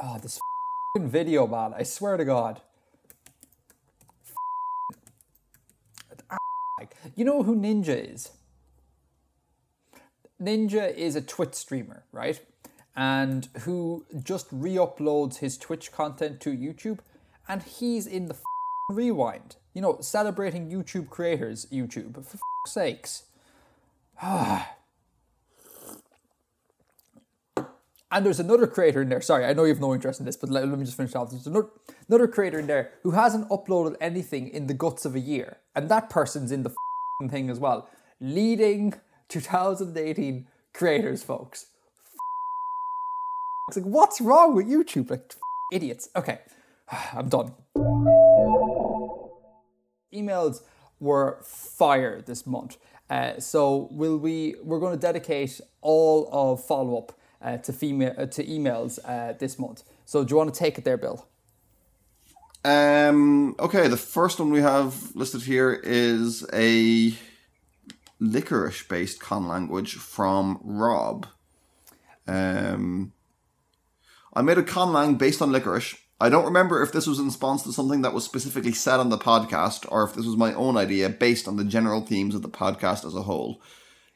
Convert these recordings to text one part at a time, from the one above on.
Oh, this video, man! I swear to God. You know who Ninja is? Ninja is a Twitch streamer, right? And who just re uploads his Twitch content to YouTube, and he's in the rewind. You know, celebrating YouTube creators, YouTube, for sakes. Ah. And there's another creator in there. Sorry, I know you have no interest in this, but let, let me just finish off. There's another, another creator in there who hasn't uploaded anything in the guts of a year, and that person's in the thing as well. Leading 2018 creators, folks. It's like, what's wrong with YouTube? Like, idiots. Okay, I'm done. Emails were fire this month. Uh, so will we? We're going to dedicate all of follow up uh, to female uh, to emails uh, this month. So do you want to take it there, Bill? Um. Okay. The first one we have listed here is a licorice-based con language from Rob. Um. I made a conlang based on licorice. I don't remember if this was in response to something that was specifically said on the podcast or if this was my own idea based on the general themes of the podcast as a whole.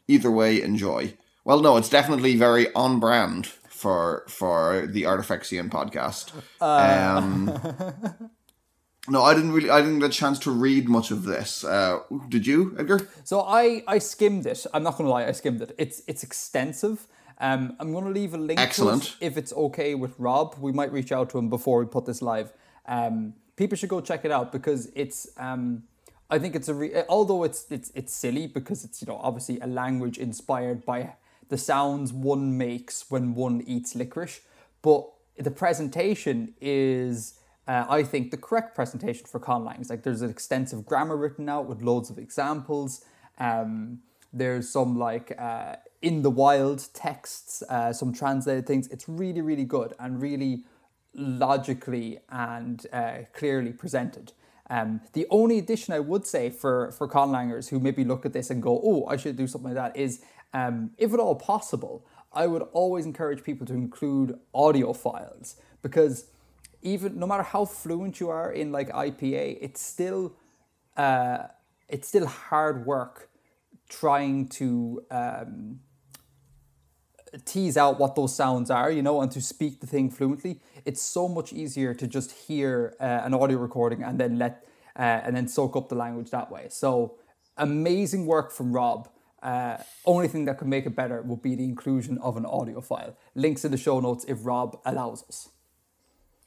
Either way, enjoy. Well, no, it's definitely very on brand for for the Artifexian podcast. Um, no, I didn't really. I didn't get a chance to read much of this. Uh, did you, Edgar? So I I skimmed it. I'm not going to lie, I skimmed it. It's it's extensive. Um, I'm going to leave a link Excellent. it if it's okay with Rob. We might reach out to him before we put this live. Um, people should go check it out because it's. Um, I think it's a. Re- although it's it's it's silly because it's you know obviously a language inspired by the sounds one makes when one eats licorice, but the presentation is. Uh, I think the correct presentation for conlangs. Like there's an extensive grammar written out with loads of examples. Um, there's some like uh, in the wild texts, uh, some translated things. It's really, really good and really logically and uh, clearly presented. Um, the only addition I would say for for conlangers who maybe look at this and go, "Oh, I should do something like that," is um, if at all possible, I would always encourage people to include audio files because even no matter how fluent you are in like IPA, it's still uh, it's still hard work trying to um, tease out what those sounds are, you know, and to speak the thing fluently. It's so much easier to just hear uh, an audio recording and then let uh, and then soak up the language that way. So amazing work from Rob. Uh, only thing that could make it better would be the inclusion of an audio file. Links in the show notes if Rob allows us.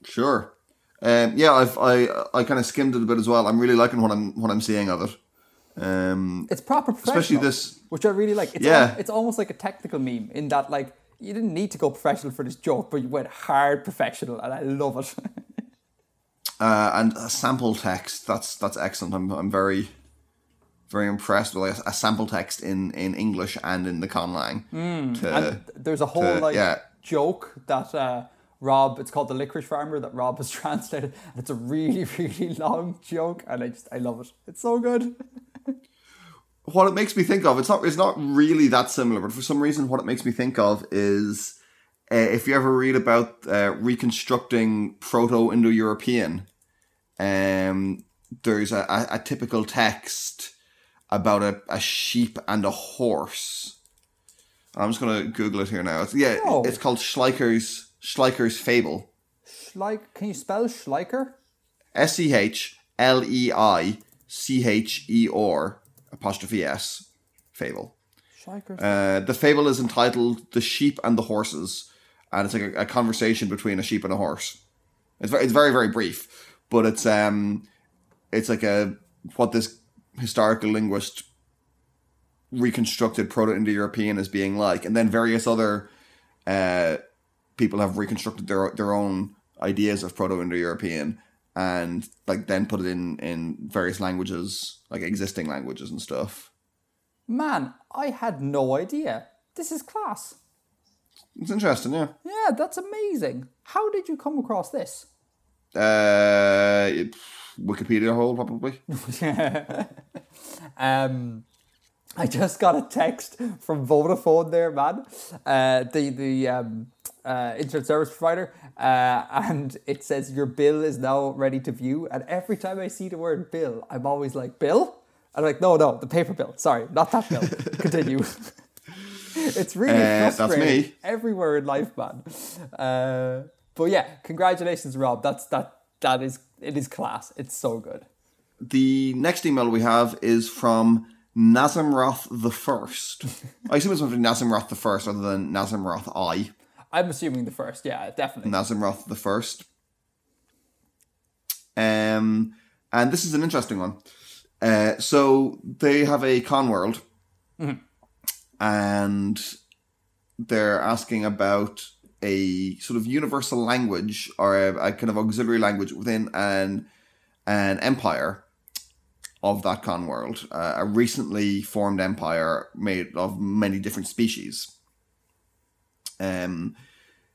Sure. Um, yeah, I've I I kind of skimmed it a bit as well. I'm really liking what I'm what I'm seeing of it. Um, It's proper Especially this- which I really like. It's Yeah. al- it's almost like a technical meme in that like you didn't need to go professional for this joke, but you went hard professional, and I love it. uh, and sample text. That's that's excellent. I'm I'm very very impressed with a, a sample text in in English and in the conlang. to, Hmm. and there's a whole to- like yeah. joke that uh, Rob. It's called the Licorice Farmer that Rob has translated, and it's a really really long joke, and I just I love it. It's so good. what it makes me think of it's not it's not really that similar but for some reason what it makes me think of is uh, if you ever read about uh, reconstructing proto-indo-european um, there's a, a, a typical text about a, a sheep and a horse i'm just going to google it here now it's, yeah Oh. it's called schleicher's schleicher's fable Like, can you spell Schleicher? s-e-h-l-e-i-c-h-e-r apostrophe s fable Schleicher. Uh, the fable is entitled "The Sheep and the Horses," and it's like a, a conversation between a sheep and a horse. It's very, it's very, very brief, but it's um, it's like a what this historical linguist reconstructed Proto-Indo-European as being like, and then various other uh, people have reconstructed their their own ideas of Proto-Indo-European, and like then put it in in various languages, like existing languages and stuff. Man, I had no idea. This is class. It's interesting, yeah. Yeah, that's amazing. How did you come across this? Uh, it- Wikipedia hole probably. um, I just got a text from Vodafone there, man. Uh, the the um, uh, internet service provider, uh, and it says your bill is now ready to view. And every time I see the word bill, I'm always like, bill? I'm like, no, no, the paper bill. Sorry, not that bill. Continue. it's really Uh, that's frustrating everywhere in life, man. Uh, but yeah, congratulations, Rob. That's that. That is it is class. It's so good. The next email we have is from Nazimroth the First. I assume it's something Nazimroth the First rather than Nazimroth I. I'm assuming the first. Yeah, definitely. Nazimroth the First. Um, and this is an interesting one. Uh, so they have a con world, and they're asking about a sort of universal language or a, a kind of auxiliary language within an an empire of that con world, uh, a recently formed empire made of many different species. Um,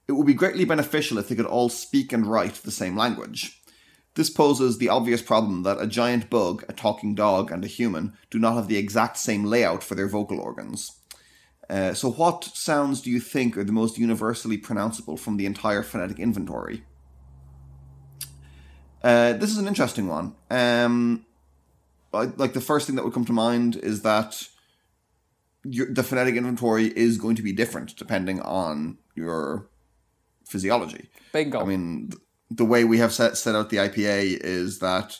it would be greatly beneficial if they could all speak and write the same language. This poses the obvious problem that a giant bug, a talking dog, and a human do not have the exact same layout for their vocal organs. Uh, so, what sounds do you think are the most universally pronounceable from the entire phonetic inventory? Uh, this is an interesting one. Um, I, like the first thing that would come to mind is that your, the phonetic inventory is going to be different depending on your physiology. Bingo. I mean, th- the way we have set, set out the IPA is that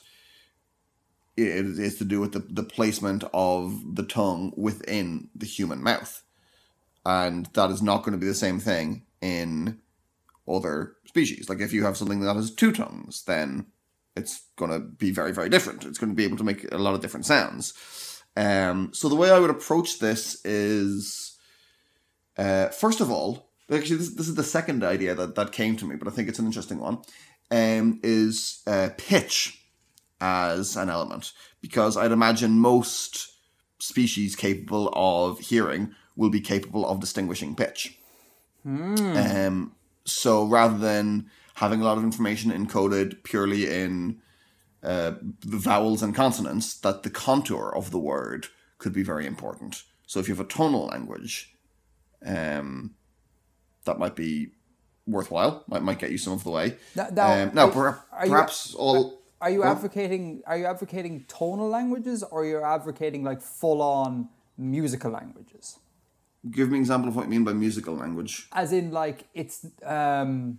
it is to do with the, the placement of the tongue within the human mouth. And that is not going to be the same thing in other species. Like if you have something that has two tongues, then it's going to be very, very different. It's going to be able to make a lot of different sounds. Um, so the way I would approach this is, uh, first of all, actually this, this is the second idea that, that came to me, but I think it's an interesting one, um, is uh, pitch as an element. Because I'd imagine most species capable of hearing will be capable of distinguishing pitch. Um, so rather than having a lot of information encoded purely in uh, the vowels and consonants, that the contour of the word could be very important. So if you have a tonal language, um, that might be worthwhile. Might might get you some of the way. Now- now, um, now are- per- are you- perhaps all. Are you Go on. advocating are you advocating tonal languages or you're advocating like full on musical languages? Give me an example of what you mean by musical language. As in like it's um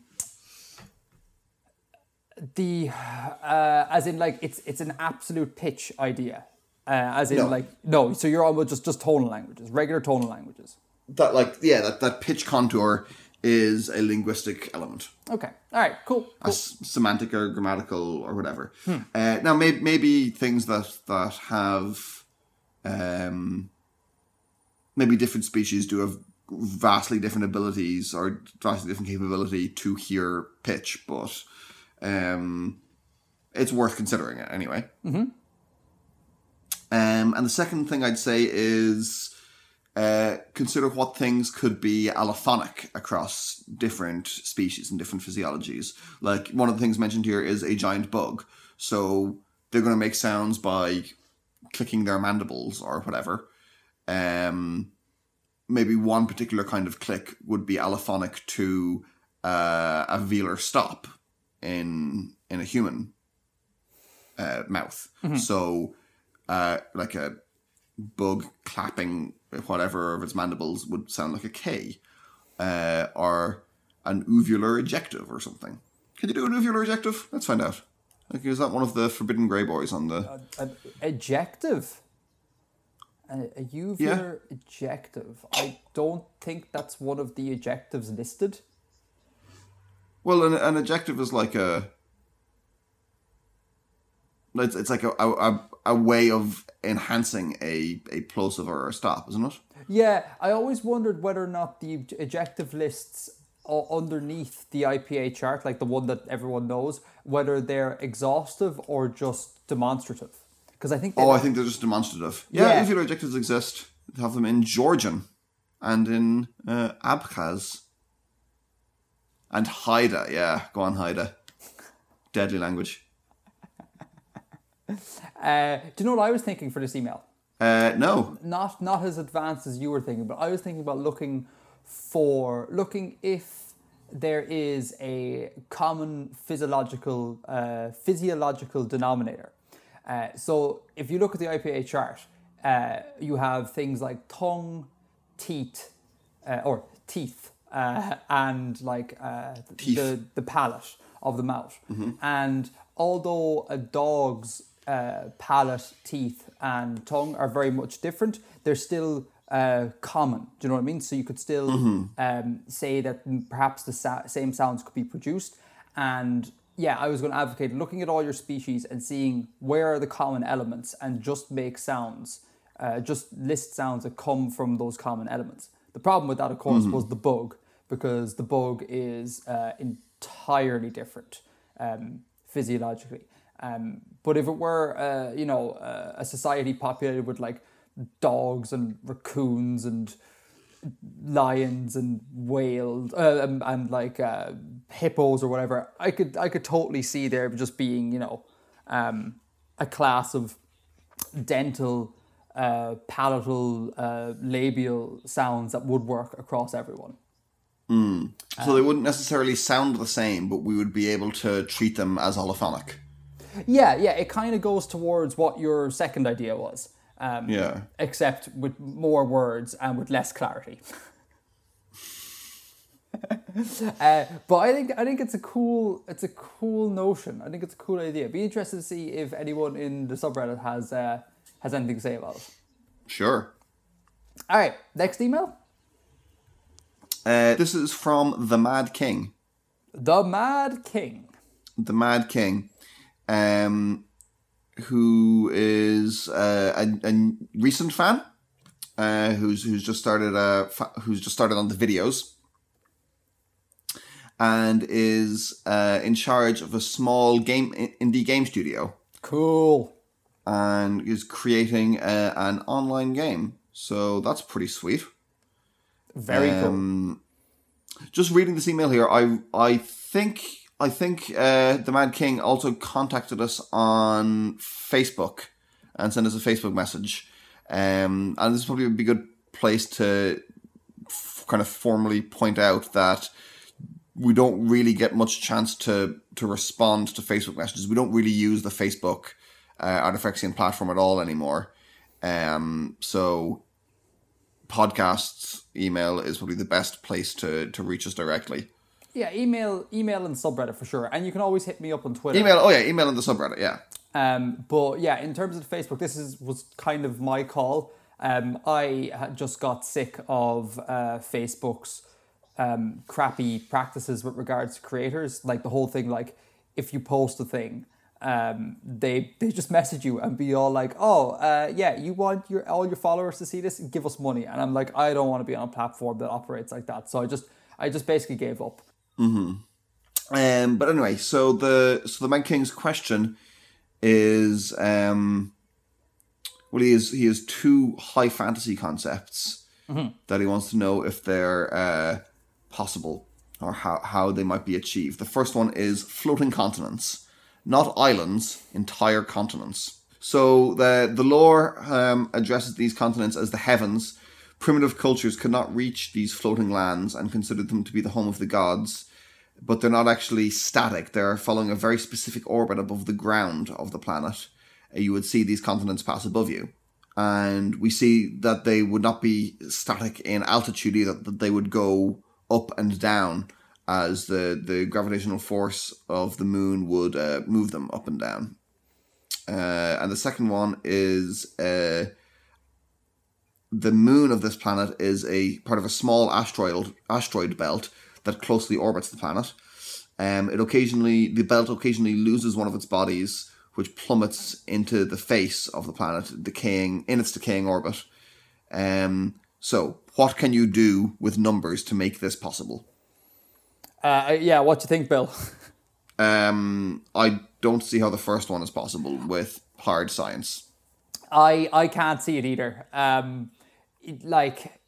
the uh as in like it's it's an absolute pitch idea. Uh, as in No. like no, so you're almost just just tonal languages, regular tonal languages. That like yeah, that, that pitch contour is a linguistic element. Okay. All right, cool. cool. s- semantic or grammatical or whatever. Uh, now, may- maybe things that that have, um, maybe different species do have vastly different abilities or vastly different capability to hear pitch, but um, it's worth considering it anyway. Mm-hmm. Um, and the second thing I'd say is uh, consider what things could be allophonic across different species and different physiologies. Like one of the things mentioned here is a giant bug. So they're going to make sounds by clicking their mandibles or whatever. Um, maybe one particular kind of click would be allophonic to uh, a velar stop in in a human uh, mouth. So, uh, like a bug clapping whatever of its mandibles would sound like a K, uh, or an uvular ejective or something. Can you do an uvular ejective? Let's find out. Like, is that one of the forbidden grey boys on the? An ejective. A, a uvular ejective. I don't think that's one of the ejectives listed. Well, an, an ejective is like a. It's, it's like a, a, a way of enhancing a, a plosive or a stop, isn't it? Yeah, I always wondered whether or not the ejective lists underneath the IPA chart, like the one that everyone knows, whether they're exhaustive or just demonstrative. Because I think Oh, I think they're just demonstrative. Yeah, Yeah. uvular ejectives exist. They have them in Georgian and in uh, Abkhaz. And Haida, yeah. Go on, Haida. Deadly language. Uh, do you know what I was thinking for this email? Uh, no. not not as advanced as you were thinking, but I was thinking about looking for looking if there is a common physiological uh, physiological denominator. Uh, so if you look at the IPA chart, uh, you have things like tongue, teeth, uh, or teeth, uh, and like uh, Teeth. the the palate of the mouth. And although a dog's uh, palate, teeth, and tongue are very much different, they're still uh, common. Do you know what I mean? So you could still um, say that perhaps the sa- same sounds could be produced. And yeah, I was going to advocate looking at all your species and seeing where are the common elements and just make sounds, uh, just list sounds that come from those common elements. The problem with that, of course, was the bug because the bug is uh, entirely different um, physiologically. Um, but if it were, uh, you know, uh, a society populated with like dogs and raccoons and lions and whales uh, and, and like uh, hippos or whatever, I could I could totally see there just being, you know, um, a class of dental, uh, palatal, uh, labial sounds that would work across everyone. So they wouldn't necessarily sound the same, but we would be able to treat them as allophonic. Yeah, yeah, it kind of goes towards what your second idea was. Um, Yeah. Except with more words and with less clarity. uh, but I think I think it's a cool it's a cool notion. I think it's a cool idea. Be interested to see if anyone in the subreddit has uh, has anything to say about it. Sure. All right, next email. Uh, this is from the Mad King. The Mad King. the Mad King, um, who is uh, a, a recent fan, uh, who's who's just started uh, fa- who's just started on the videos, and is uh, in charge of a small game indie game studio, Cool. and is creating uh, an online game. So that's pretty sweet. Very Um, just reading this email here, I I think I think uh, the Mad King also contacted us on Facebook and sent us a Facebook message, um, and this probably would be a good place to f- kind of formally point out that we don't really get much chance to to respond to Facebook messages. We don't really use the Facebook uh, Artifexian platform at all anymore. Um, so podcasts email is probably the best place to to reach us directly. Yeah, email email and subreddit for sure. And you can always hit me up on Twitter. Email, oh yeah, email in the subreddit, yeah. Um, but yeah, in terms of Facebook, this is was kind of my call. Um, I just got sick of uh, Facebook's um, crappy practices with regards to creators. Like the whole thing, like if you post a thing, um, they they just message you and be all like, "Oh, uh, yeah, you want your all your followers to see this? Give us money." And I'm like, I don't want to be on a platform that operates like that. So I just I just basically gave up. Um, but anyway, so the so the Mad King's question is um, well, he is he has two high fantasy concepts that he wants to know if they're uh, possible or how how they might be achieved. The first one is floating continents, not islands, entire continents. So the the lore um, addresses these continents as the heavens. Primitive cultures could not reach these floating lands and considered them to be the home of the gods but they're not actually static. They're following a very specific orbit above the ground of the planet. Uh, You would see these continents pass above you. And we see that they would not be static in altitude either, that they would go up and down as the, the gravitational force of the moon would uh, move them up and down. Uh, and the second one is uh, the moon of this planet is a part of a small asteroid asteroid belt that closely orbits the planet. Um, it occasionally the belt occasionally loses one of its bodies, which plummets into the face of the planet, decaying in its decaying orbit. Um, so, what can you do with numbers to make this possible? Uh, yeah, what do you think, Bill? Um, I don't see how the first one is possible with hard science. I I can't see it either. Um, like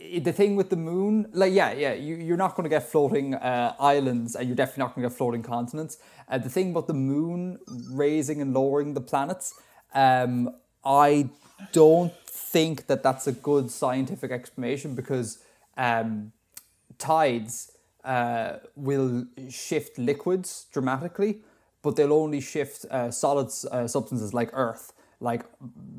the thing with the moon, like yeah, yeah, you you're not going to get floating uh, islands, and you're definitely not going to get floating continents. Uh, the thing about the moon raising and lowering the planets, um, I don't think that that's a good scientific explanation because um, tides uh, will shift liquids dramatically, but they'll only shift uh, solid uh, substances like earth, like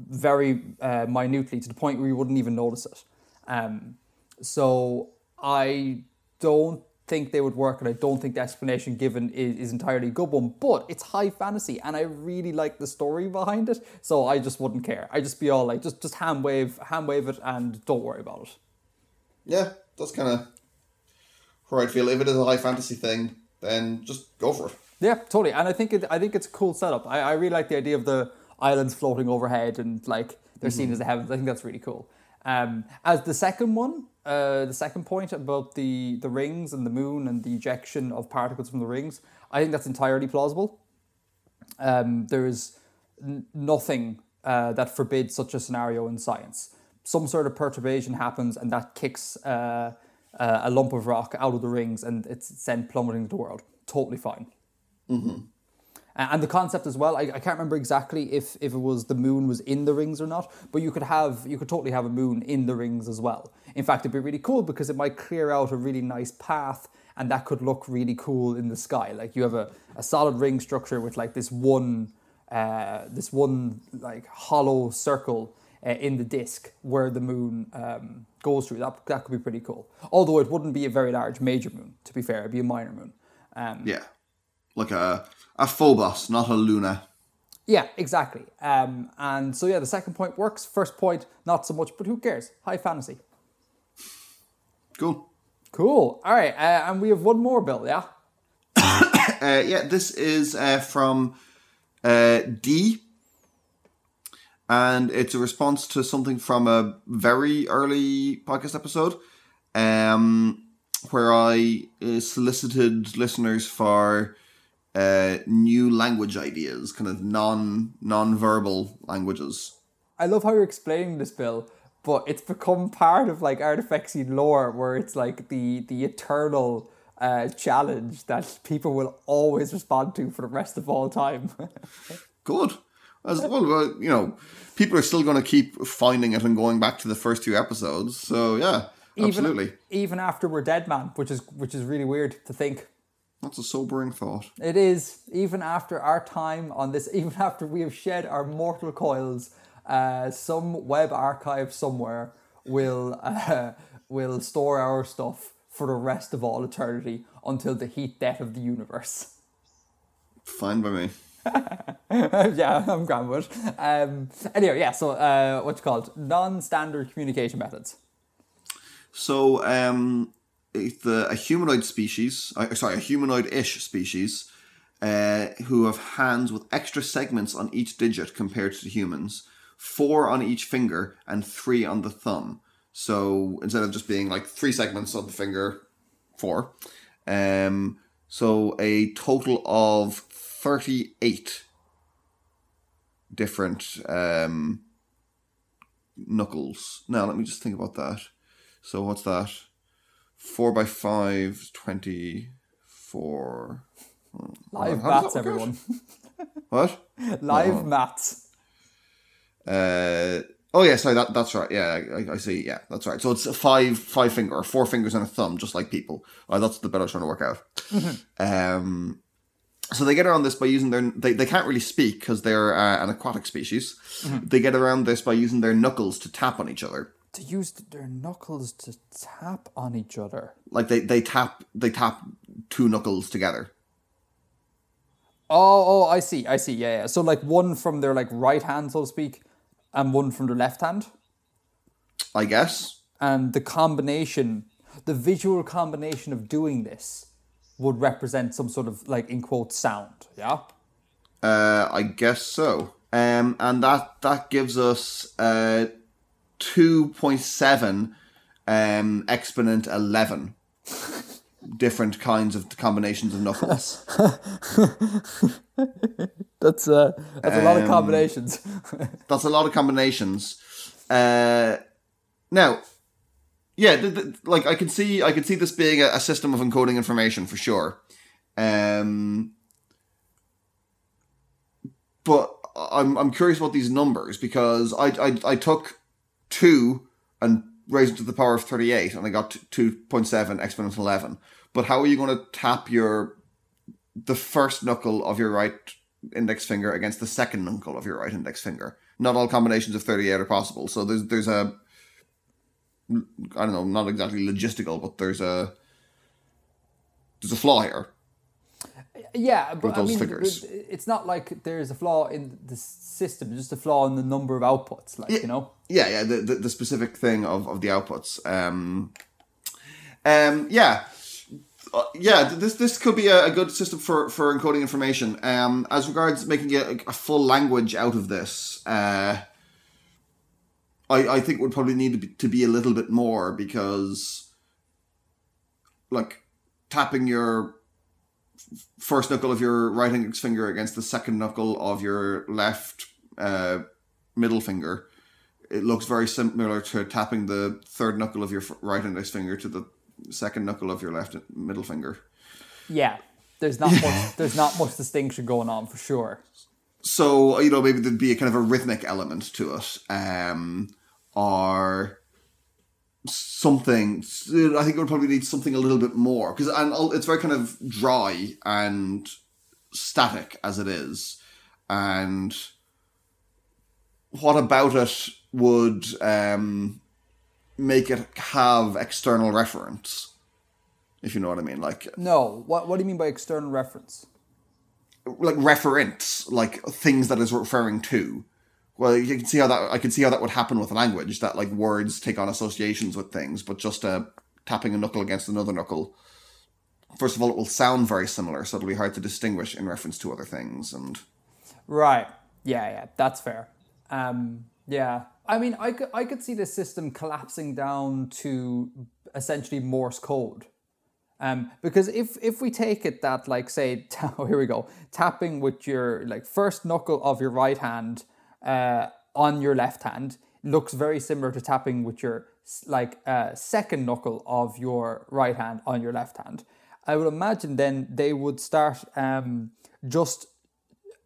very uh, minutely to the point where you wouldn't even notice it. Um, so I don't think they would work, and I don't think the explanation given is, is entirely a good one. But it's high fantasy, and I really like the story behind it, so I just wouldn't care. I'd just be all like, just just hand wave, hand wave it, and don't worry about it. Yeah, that's kind of where I'd feel. If it is a high fantasy thing, then just go for it. Yeah, totally. And I think it, I think it's a cool setup. I, I really like the idea of the islands floating overhead and like they're seen as the heavens. I think that's really cool. Um, as the second one, uh, the second point about the the rings and the moon and the ejection of particles from the rings, I think that's entirely plausible. Um, there is n- nothing uh, that forbids such a scenario in science. Some sort of perturbation happens, and that kicks uh, uh, a lump of rock out of the rings, and it's sent plummeting to the world. Totally fine. Uh, And the concept as well, I, I can't remember exactly if, if it was the moon was in the rings or not, but you could have you could totally have a moon in the rings as well. In fact, it'd be really cool because it might clear out a really nice path and that could look really cool in the sky. Like you have a, a solid ring structure with like this one uh, this one like hollow circle uh, in the disk where the moon um, goes through. That that could be pretty cool. Although it wouldn't be a very large major moon. To be fair, it'd be a minor moon. Um, Yeah, like a a Phobos, not a Luna. Yeah, exactly. Um, and so yeah, the second point works. First point, not so much, but who cares? High fantasy. Cool. Cool. All right, uh, and we have one more, Bill. Yeah. Uh, yeah, this is uh, from uh, D, and it's a response to something from a very early podcast episode, um, where I uh, solicited listeners for uh, new language ideas, kind of non non-verbal languages. I love how you're explaining this, Bill, but it's become part of like Artifexian lore, where it's like the the eternal uh, challenge that people will always respond to for the rest of all time. Good. As well, uh, you know, people are still going to keep finding it and going back to the first two episodes. So yeah, absolutely. Even, even after we're dead, man, which is which is really weird to think. That's a sobering thought. It is even after our time on this, even after we have shed our mortal coils, uh, some web archive somewhere will uh, will store our stuff for the rest of all eternity until the heat death of the universe. Fine by me. yeah, I'm grand with. Um, anyway, yeah. So, uh, what's called non-standard communication methods. So, um, if the a humanoid species, uh, sorry, a humanoid-ish species, uh, who have hands with extra segments on each digit compared to humans, four on each finger and three on the thumb. So instead of just being like three segments on the finger, four. Um, so a total of thirty-eight different um, knuckles. Now let me just think about that. So what's that? Four by five, twenty-four. Live How maths, that work out? everyone. What? Live maths. Uh, oh yeah, sorry, that, that's right. Yeah, I, I see. Yeah, that's right. So it's a five, five finger, or four fingers and a thumb, just like people. Uh, that's the bit I was trying to work out. Um, so they get around this by using their. They, they can't really speak because they're uh, an aquatic species. They get around this by using their knuckles to tap on each other. To use their knuckles to tap on each other. Like they, they tap they tap two knuckles together. Oh, oh, I see, I see. Yeah, yeah. So like one from their like right hand, so to speak, and one from their left hand, I guess. and the combination, the visual combination of doing this, would represent some sort of like in quote sound. Yeah. Uh, I guess so. Um, and that that gives us uh, two point seven um, exponent eleven different kinds of combinations of knuckles. That's uh, that's a lot of Um, combinations. That's a lot of combinations. Uh, now, yeah, th- th- like I can see, I can see this being a, a system of encoding information for sure. Um, but I'm I'm curious about these numbers because I I, I took two and raised to the power of 38 and I got 2.7 exponential 11. But how are you going to tap your the first knuckle of your right index finger against the second knuckle of your right index finger? Not all combinations of 38 are possible. So there's there's a I don't know, not exactly logistical, but there's a there's a flaw here. Yeah, but I mean, figures. it's not like there's a flaw in the system; just a flaw in the number of outputs. Like you know, Yeah, yeah, the, the, the specific thing of, of the outputs. Um, um, yeah. Uh, yeah, this this could be a, a good system for, for encoding information. Um, as regards making a, a full language out of this, uh, I I think would probably need to be, to be a little bit more because, like, tapping your first knuckle of your right index finger against the second knuckle of your left uh, middle finger it looks very similar to tapping the third knuckle of your right index finger to the second knuckle of your left middle finger. yeah, there's not much. There's not much distinction going on for sure. So you know maybe there'd be a kind of a rhythmic element to it, um, or something. I think it would probably need something a little bit more because and it's very kind of dry and static as it is, and what about it would um, make it have external reference, if you know what I mean, like No, what what do you mean by external reference? like reference, like things that is referring to. Well, you can see how that I can see how that would happen with language. That like words take on associations with things, but just uh, tapping a knuckle against another knuckle. First of all, it will sound very similar, so it'll be hard to distinguish in reference to other things. And Right. Yeah, yeah, that's fair. Um, yeah. I mean, I could I could see this system collapsing down to essentially Morse code. Um, because if if we take it that like say oh, here we go tapping with your like first knuckle of your right hand uh, on your left hand looks very similar to tapping with your like uh, second knuckle of your right hand on your left hand. I would imagine then they would start um, just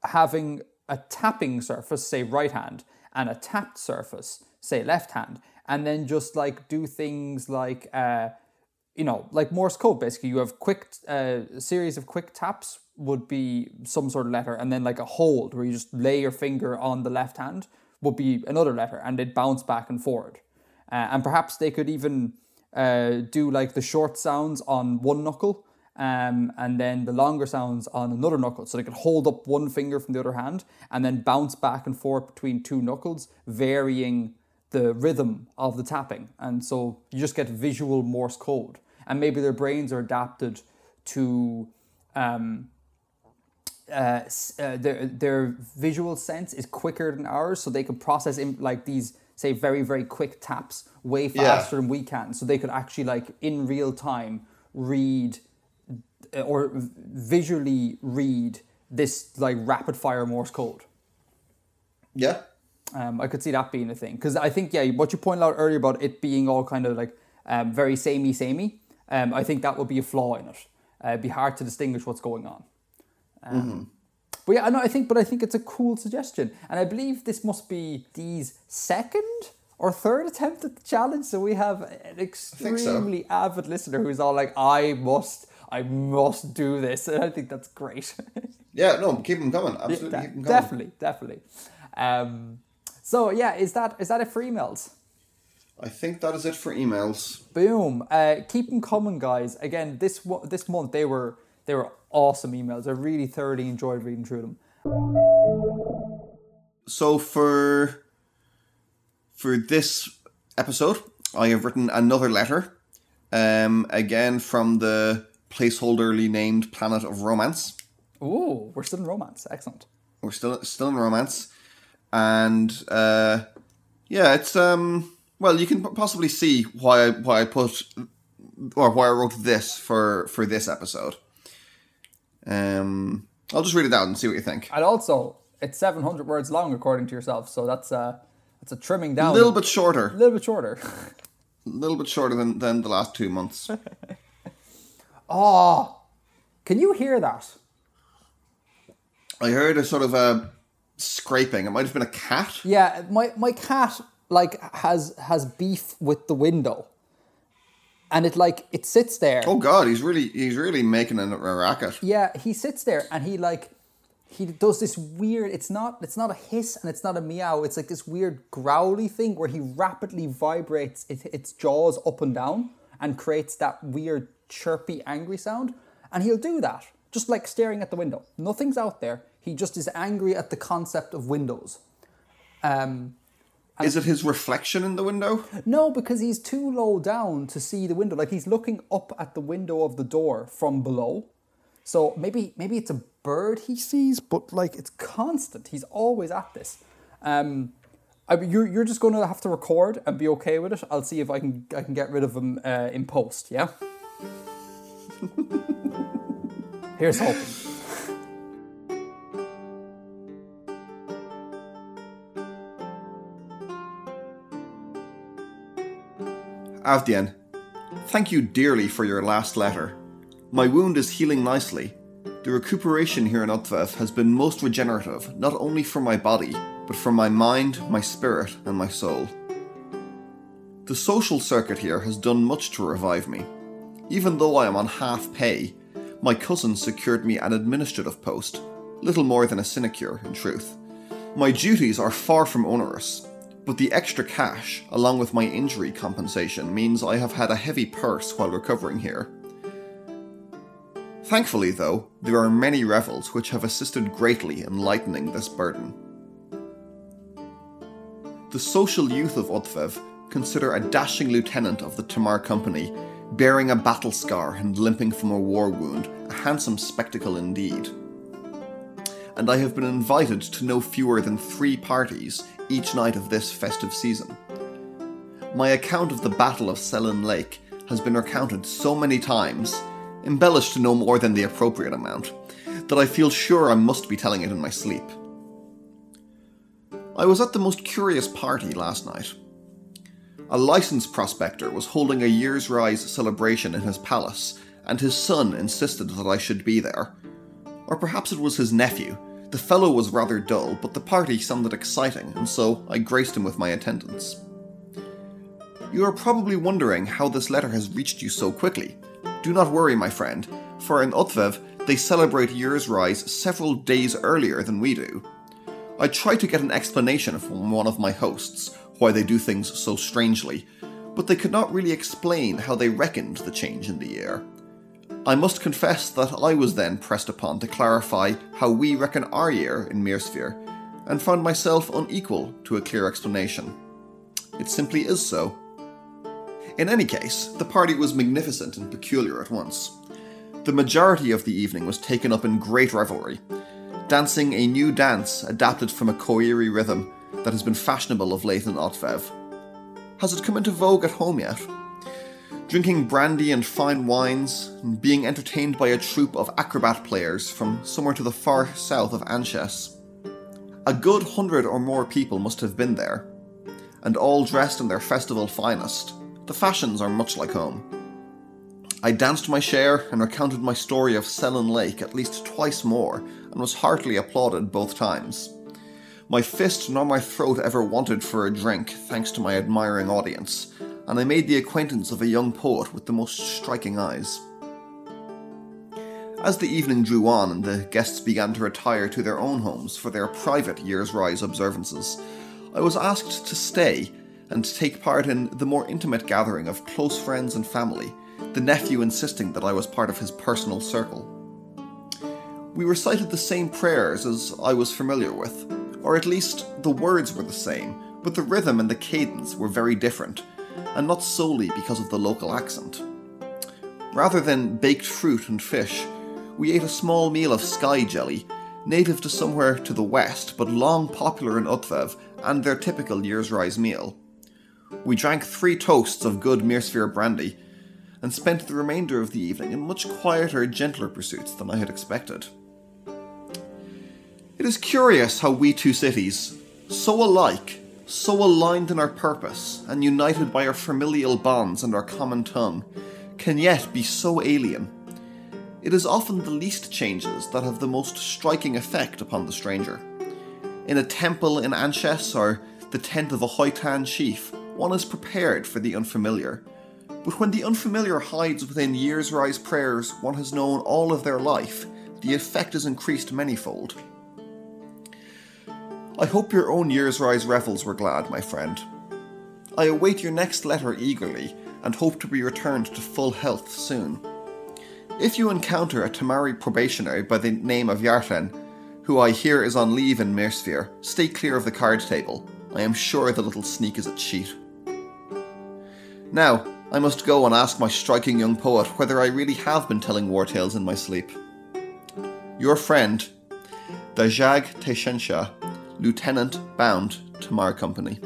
having a tapping surface, say right hand, and a tapped surface, say left hand, and then just like do things like, uh, you know, like Morse code. Basically, you have quick uh, series of quick taps would be some sort of letter, and then like a hold where you just lay your finger on the left hand would be another letter, and it bounce back and forward. Uh, and perhaps they could even uh, do like the short sounds on one knuckle um, and then the longer sounds on another knuckle. So they could hold up one finger from the other hand and then bounce back and forth between two knuckles, varying the rhythm of the tapping. And so you just get visual Morse code. And maybe their brains are adapted to um, uh, uh, their their visual sense is quicker than ours, so they can process in like these say very very quick taps way faster than we can. So they could actually like in real time read uh, or v- visually read this like rapid fire Morse code. yeah, Um, I could see that being a thing because I think yeah, what you pointed out earlier about it being all kind of like um, very samey samey. Um, I think that would be a flaw in it. Uh, it'd be hard to distinguish what's going on. Um, But yeah, no, I think, but I think it's a cool suggestion, and I believe this must be Dee's second or third attempt at the challenge. So we have an think so. extremely avid listener who's all like, "I must, I must do this," and I think that's great. yeah. No, keep them coming. Absolutely, De- keep them coming. definitely, definitely. Um, so yeah, is that is that it for emails? I think that is it for emails. Boom. Uh, keep them coming, guys. Again, this this month they were they were awesome emails. I really thoroughly enjoyed reading through them. So for for this episode, I have written another letter, um, again from the placeholderly named Planet of Romance. Ooh, we're still in romance. Excellent. We're still still in romance, and uh, yeah, it's um. Well, you can possibly see why I, why I put or why I wrote this for for this episode. Um, I'll just read it out and see what you think. And also, it's seven hundred words long, according to yourself. So that's a that's a trimming down. A little bit shorter, a little bit shorter. a little bit shorter than, than the last two months. oh, can you hear that? I heard a sort of a scraping. It might have been a cat. Yeah, my my cat like has has beef with the window, and it like it sits there. Oh God, he's really he's really making a, racket. Yeah, he sits there and he like he does this weird. It's not it's not a hiss and it's not a meow. It's like this weird growly thing where he rapidly vibrates it, its jaws up and down and creates that weird chirpy angry sound. And he'll do that just like staring at the window. Nothing's out there. He just is angry at the concept of windows. Um, Is it his reflection in the window? no, because he's too low down to see the window. Like he's looking up at the window of the door from below. So maybe maybe it's a bird he sees, but like it's constant. He's always at this. Um, I, you're you're just going to have to record and be okay with it. I'll see if I can I can get rid of him uh, in post. Yeah. Here's hoping. Avdien, thank you dearly for your last letter. My wound is healing nicely. The recuperation here in Utvev has been most regenerative, not only for my body, but for my mind, my spirit, and my soul. The social circuit here has done much to revive me. Even though I am on half pay, my cousin secured me an administrative post, little more than a sinecure, in truth. My duties are far from onerous, but the extra cash, along with my injury compensation, means I have had a heavy purse while recovering here. Thankfully, though, there are many revels which have assisted greatly in lightening this burden. The social youth of Utvev consider a dashing lieutenant of the Tamar Company, bearing a battle scar and limping from a war wound, a handsome spectacle indeed. And I have been invited to no fewer than three parties each night of this festive season. My account of the Battle of Selin Lake has been recounted so many times, embellished to no more than the appropriate amount, that I feel sure I must be telling it in my sleep. I was at the most curious party last night. A licensed prospector was holding a year's rise celebration in his palace, and his son insisted that I should be there. Or perhaps it was his nephew. The fellow was rather dull, but the party sounded exciting, and so I graced him with my attendance. You are probably wondering how this letter has reached you so quickly. Do not worry, my friend, for in Utvev they celebrate Year's Rise several days earlier than we do. I tried to get an explanation from one of my hosts why they do things so strangely, but they could not really explain how they reckoned the change in the year. I must confess that I was then pressed upon to clarify how we reckon our year in Mirsphere, and found myself unequal to a clear explanation. It simply is so. In any case, the party was magnificent and peculiar at once. The majority of the evening was taken up in great revelry, dancing a new dance adapted from a Koiri rhythm that has been fashionable of late in Utvev. Has it come into vogue at home yet? Drinking brandy and fine wines, and being entertained by a troupe of acrobat players from somewhere to the far south of Anshes. A good hundred or more people must have been there, and all dressed in their festival finest. The fashions are much like home. I danced my share and recounted my story of Selin Lake at least twice more, and was heartily applauded both times. My fist nor my throat ever wanted for a drink, thanks to my admiring audience, and I made the acquaintance of a young poet with the most striking eyes. As the evening drew on and the guests began to retire to their own homes for their private Year's Rise observances, I was asked to stay and take part in the more intimate gathering of close friends and family, the nephew insisting that I was part of his personal circle. We recited the same prayers as I was familiar with, or at least the words were the same, but the rhythm and the cadence were very different, and not solely because of the local accent. Rather than baked fruit and fish, we ate a small meal of sky jelly, native to somewhere to the west but long popular in Utvev and their typical Year's Rise meal. We drank three toasts of good Mirsphere brandy, and spent the remainder of the evening in much quieter, gentler pursuits than I had expected. It is curious how we two cities, so alike, so aligned in our purpose, and united by our familial bonds and our common tongue, can yet be so alien. It is often the least changes that have the most striking effect upon the stranger. In a temple in Anches or the tent of a Hoitan chief, one is prepared for the unfamiliar. But when the unfamiliar hides within years rise prayers one has known all of their life, the effect is increased manyfold. I hope your own Yearsrise revels were glad, my friend. I await your next letter eagerly and hope to be returned to full health soon. If you encounter a Tamari probationary by the name of Yartlen, who I hear is on leave in Mirsphere, stay clear of the card table. I am sure the little sneak is a cheat. Now, I must go and ask my striking young poet whether I really have been telling war tales in my sleep. Your friend, Dajag Teshensha, Lieutenant bound Tamar Company.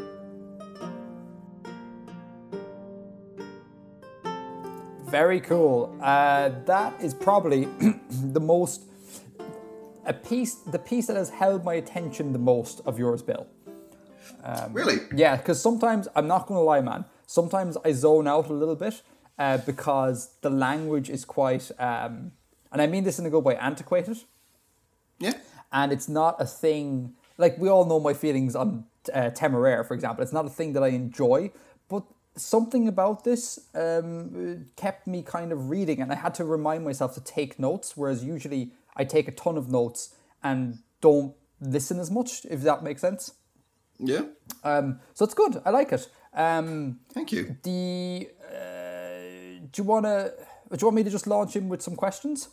Very cool. Uh, that is probably the most a piece, the piece that has held my attention the most of yours, Bill. really? Yeah, because sometimes I'm not going to lie, man. Sometimes I zone out a little bit uh, because the language is quite, um, and I mean this in a good way, antiquated, Yeah. and it's not a thing. Like we all know my feelings on uh, Temeraire, for example. It's not a thing that I enjoy, but something about this um, kept me kind of reading, and I had to remind myself to take notes. Whereas usually I take a ton of notes and don't listen as much, if that makes sense. Yeah. Um, so it's good. I like it. Um, Thank you. the uh, do you wanna do you want me to just launch in with some questions?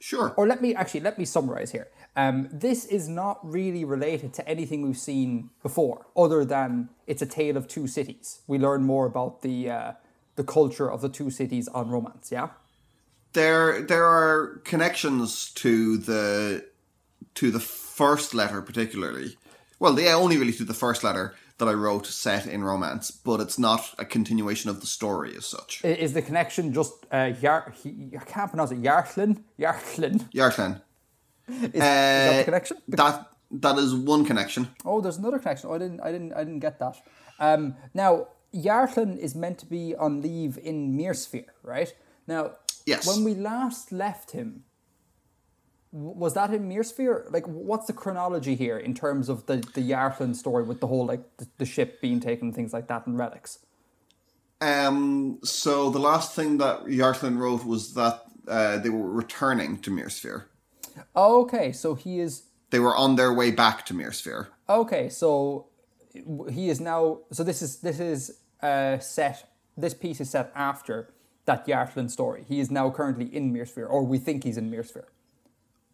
Sure. Or let me actually let me summarize here. Um, this is not really related to anything we've seen before, other than it's a tale of two cities. We learn more about the uh, the culture of the two cities on romance. Yeah. there there are connections to the to the first letter particularly well yeah only really to the first letter that i wrote set in romance but it's not a continuation of the story as such Is the connection just uh, Yar? he- I can't pronounce it. Yarchlin. Yarchlin. Yartlen. Is, is that the connection? that that is one connection Oh, there's another connection. Oh, I didn't, I didn't, I didn't get that. Um, now, Yartlen is meant to be on leave in Mirsphere, right? Now, Yes. when we last left him, was that in Mirsphere? Like, what's the chronology here in terms of the the Yartlen story with the whole like the, the ship being taken, and things like that, and relics? um so the last thing that Yartlen wrote was that uh, they were returning to Mirsphere. Okay, so he is They were on their way back to Mirsphere. Okay, so he is now. So this is this is uh, set. This piece is set after that Yartlen story. He is now currently in Mirsphere, or we think he's in Mirsphere,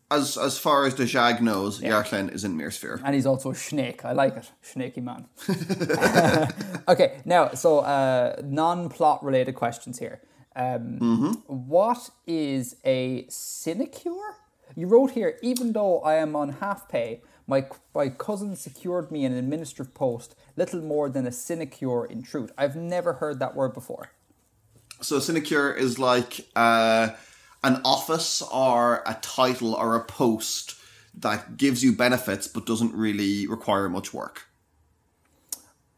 As as far as Dajag knows, Yartlen is in Mirsphere. and he's also a snake. I like it, snaky man. okay, now so uh, non-plot related questions here. Um, what is a sinecure? You wrote here, even though I am on half pay, my my cousin secured me an administrative post, little more than a sinecure in truth. I've never heard that word before. So sinecure is like uh, an office or a title or a post that gives you benefits but doesn't really require much work.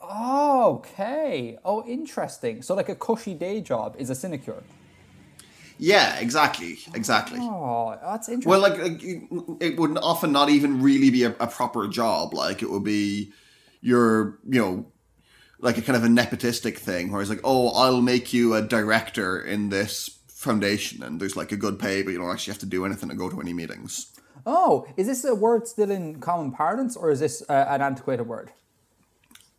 Oh, okay. Oh, interesting. So, like a cushy day job is a sinecure. Yeah, exactly, exactly. Oh, that's interesting. Well, like like, it would often not even really be a, a proper job. Like it would be your, you know, like a kind of a nepotistic thing where it's like, oh, I'll make you a director in this foundation, and there's like a good pay, but you don't actually have to do anything or go to any meetings. oh, is this a word still in common parlance, or is this uh, an antiquated word?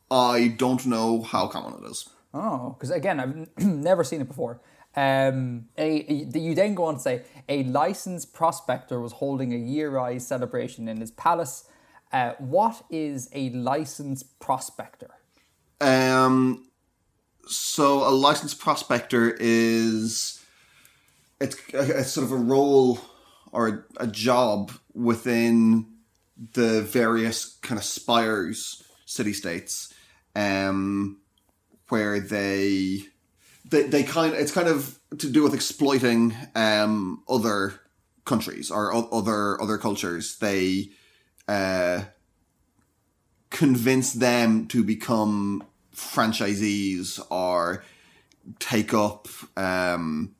I don't know how common it is. Oh, because again, I've never seen it before. Um, a, a- you then go on to say a licensed prospector was holding a year eye celebration in his palace. Uh, what is a licensed prospector? Um, so a licensed prospector is it's a, a sort of a role or a, a job within the various kind of spires city states, um, where they they they kind it's kind of to do with exploiting um other countries or o- other other cultures. They uh convince them to become franchisees or take up um,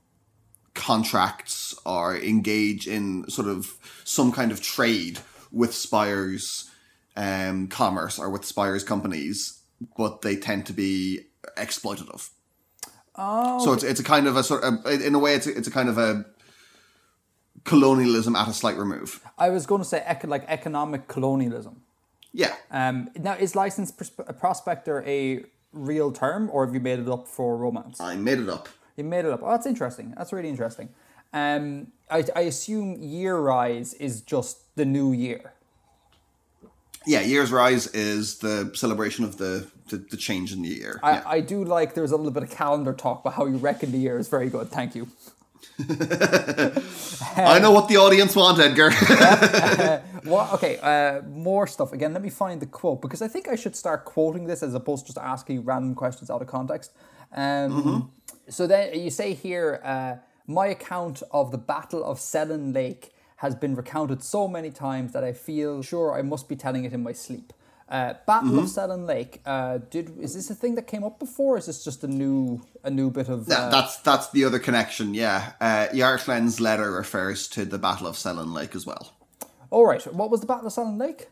contracts or engage in sort of some kind of trade with spires um, commerce or with Spires companies, but they tend to be exploitative. Oh, So it's it's a kind of a sort of in a way it's a, it's a kind of a colonialism at a slight remove. I was going to say eco- like economic colonialism. Yeah. Um, now, is licensed pros- prospector a real term, or have you made it up for romance? I made it up. You made it up. Oh, that's interesting. That's really interesting. Um, I, I assume year rise is just the new year. Yeah, Year's Rise is the celebration of the the, the change in the year. I, yeah. I do like there's a little bit of calendar talk about how you reckon the year is very good. Thank you. I know what the audience want, Edgar. What? Okay. Uh, more stuff. Again, let me find the quote because I think I should start quoting this as opposed to just asking random questions out of context. Um, So then you say here, uh, my account of the Battle of Selin Lake has been recounted so many times that I feel sure I must be telling it in my sleep. Uh, Battle of Selin Lake. Uh, did is this a thing that came up before? Or is this just a new a new bit of? Uh, that's that's the other connection. Yeah, uh, Yartlen's letter refers to the Battle of Selin Lake as well. all right. What was the Battle of Selin Lake?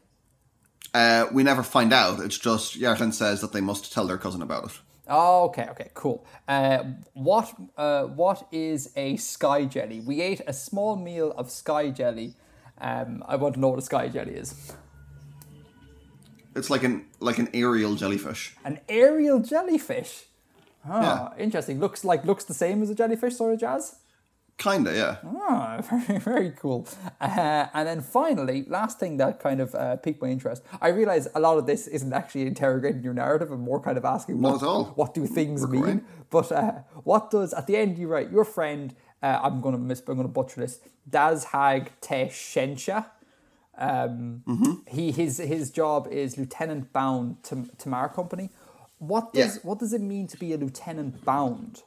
Uh, we never find out. It's just Yartlen says that they must tell their cousin about it. Oh, okay, okay, cool. Uh, what uh, what is a sky jelly? We ate a small meal of sky jelly. Um, I want to know what a sky jelly is. It's like an like an aerial jellyfish. An aerial jellyfish. Ah, Yeah. interesting. Looks like looks the same as a jellyfish, sort of jazz. Kinda, yeah. Ah, very, very cool. Uh, and then finally, last thing that kind of uh, piqued my interest. I realize a lot of this isn't actually interrogating your narrative and more kind of asking Not what, at all. what do things We're mean. great. But uh, what does at the end you write your friend? Uh, I'm gonna miss. I'm gonna butcher this. Dazhag Teshensha. Um, Mm-hmm. He his his job is lieutenant bound to Tamar Company. What does Yeah. what does it mean to be a lieutenant bound?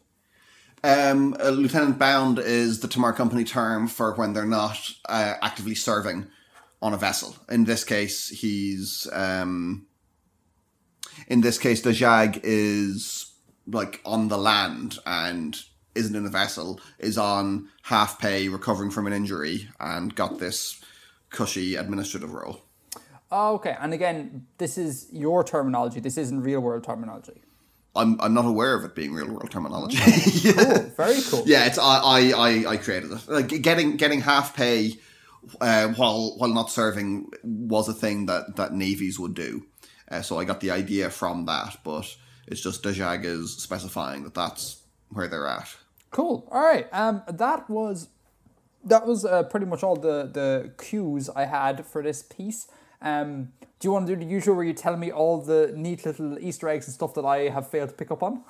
Um, a lieutenant bound is the Tamar Company term for when they're not uh, actively serving on a vessel. In this case, he's um, in this case, Dajag is like on the land and isn't in a vessel. Is on half pay, recovering from an injury, and got this cushy administrative role. Oh, okay. And again, this is your terminology. This isn't real world terminology. I'm I'm not aware of it being real world terminology. Cool. Very cool. Yeah, it's I I I, I created it. Like getting getting half pay uh, while while not serving was a thing that that navies would do. Uh, so I got the idea from that, but it's just Dajag is specifying that that's where they're at. Cool. All right. Um, that was that was uh, pretty much all the the cues I had for this piece. Um, do you want to do the usual where you tell me all the neat little Easter eggs and stuff that I have failed to pick up on?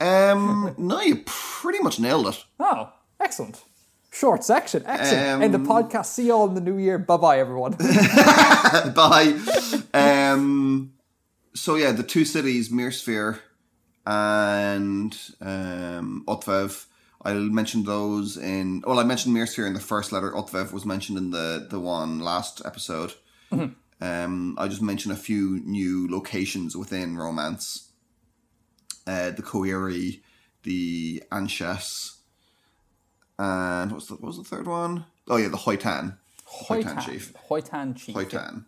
Um, no, you pretty much nailed it. Oh, excellent. Short section. Excellent. End the podcast. See you all in the new year. Bye bye, everyone. Bye. um, so yeah, the two cities, Mirsphere and um, Utvev. I mentioned those in. Well, I mentioned Mirsphere in the first letter. Utvev was mentioned in the the one last episode. Um, I just mentioned a few new locations within Romance. Uh, the Koiri, the Anshas, and what's the what was the third one? Oh yeah, the Hoitan. Hoitan Hoitan chief. Hoitan chief. Hoitan.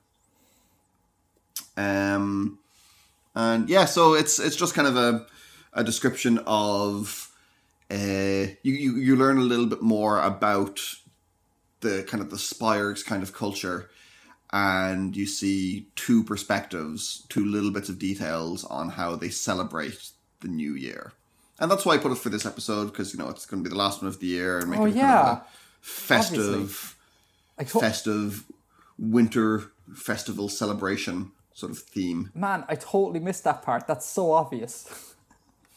Um, and yeah, so it's it's just kind of a a description of uh, you, you you learn a little bit more about the kind of the spires kind of culture, and you see two perspectives, two little bits of details on how they celebrate the new year. And that's why I put it for this episode because you know it's going to be the last one of the year and make Oh, it kind of a festive to- festive winter festival celebration sort of theme. Man, I totally missed that part. That's so obvious.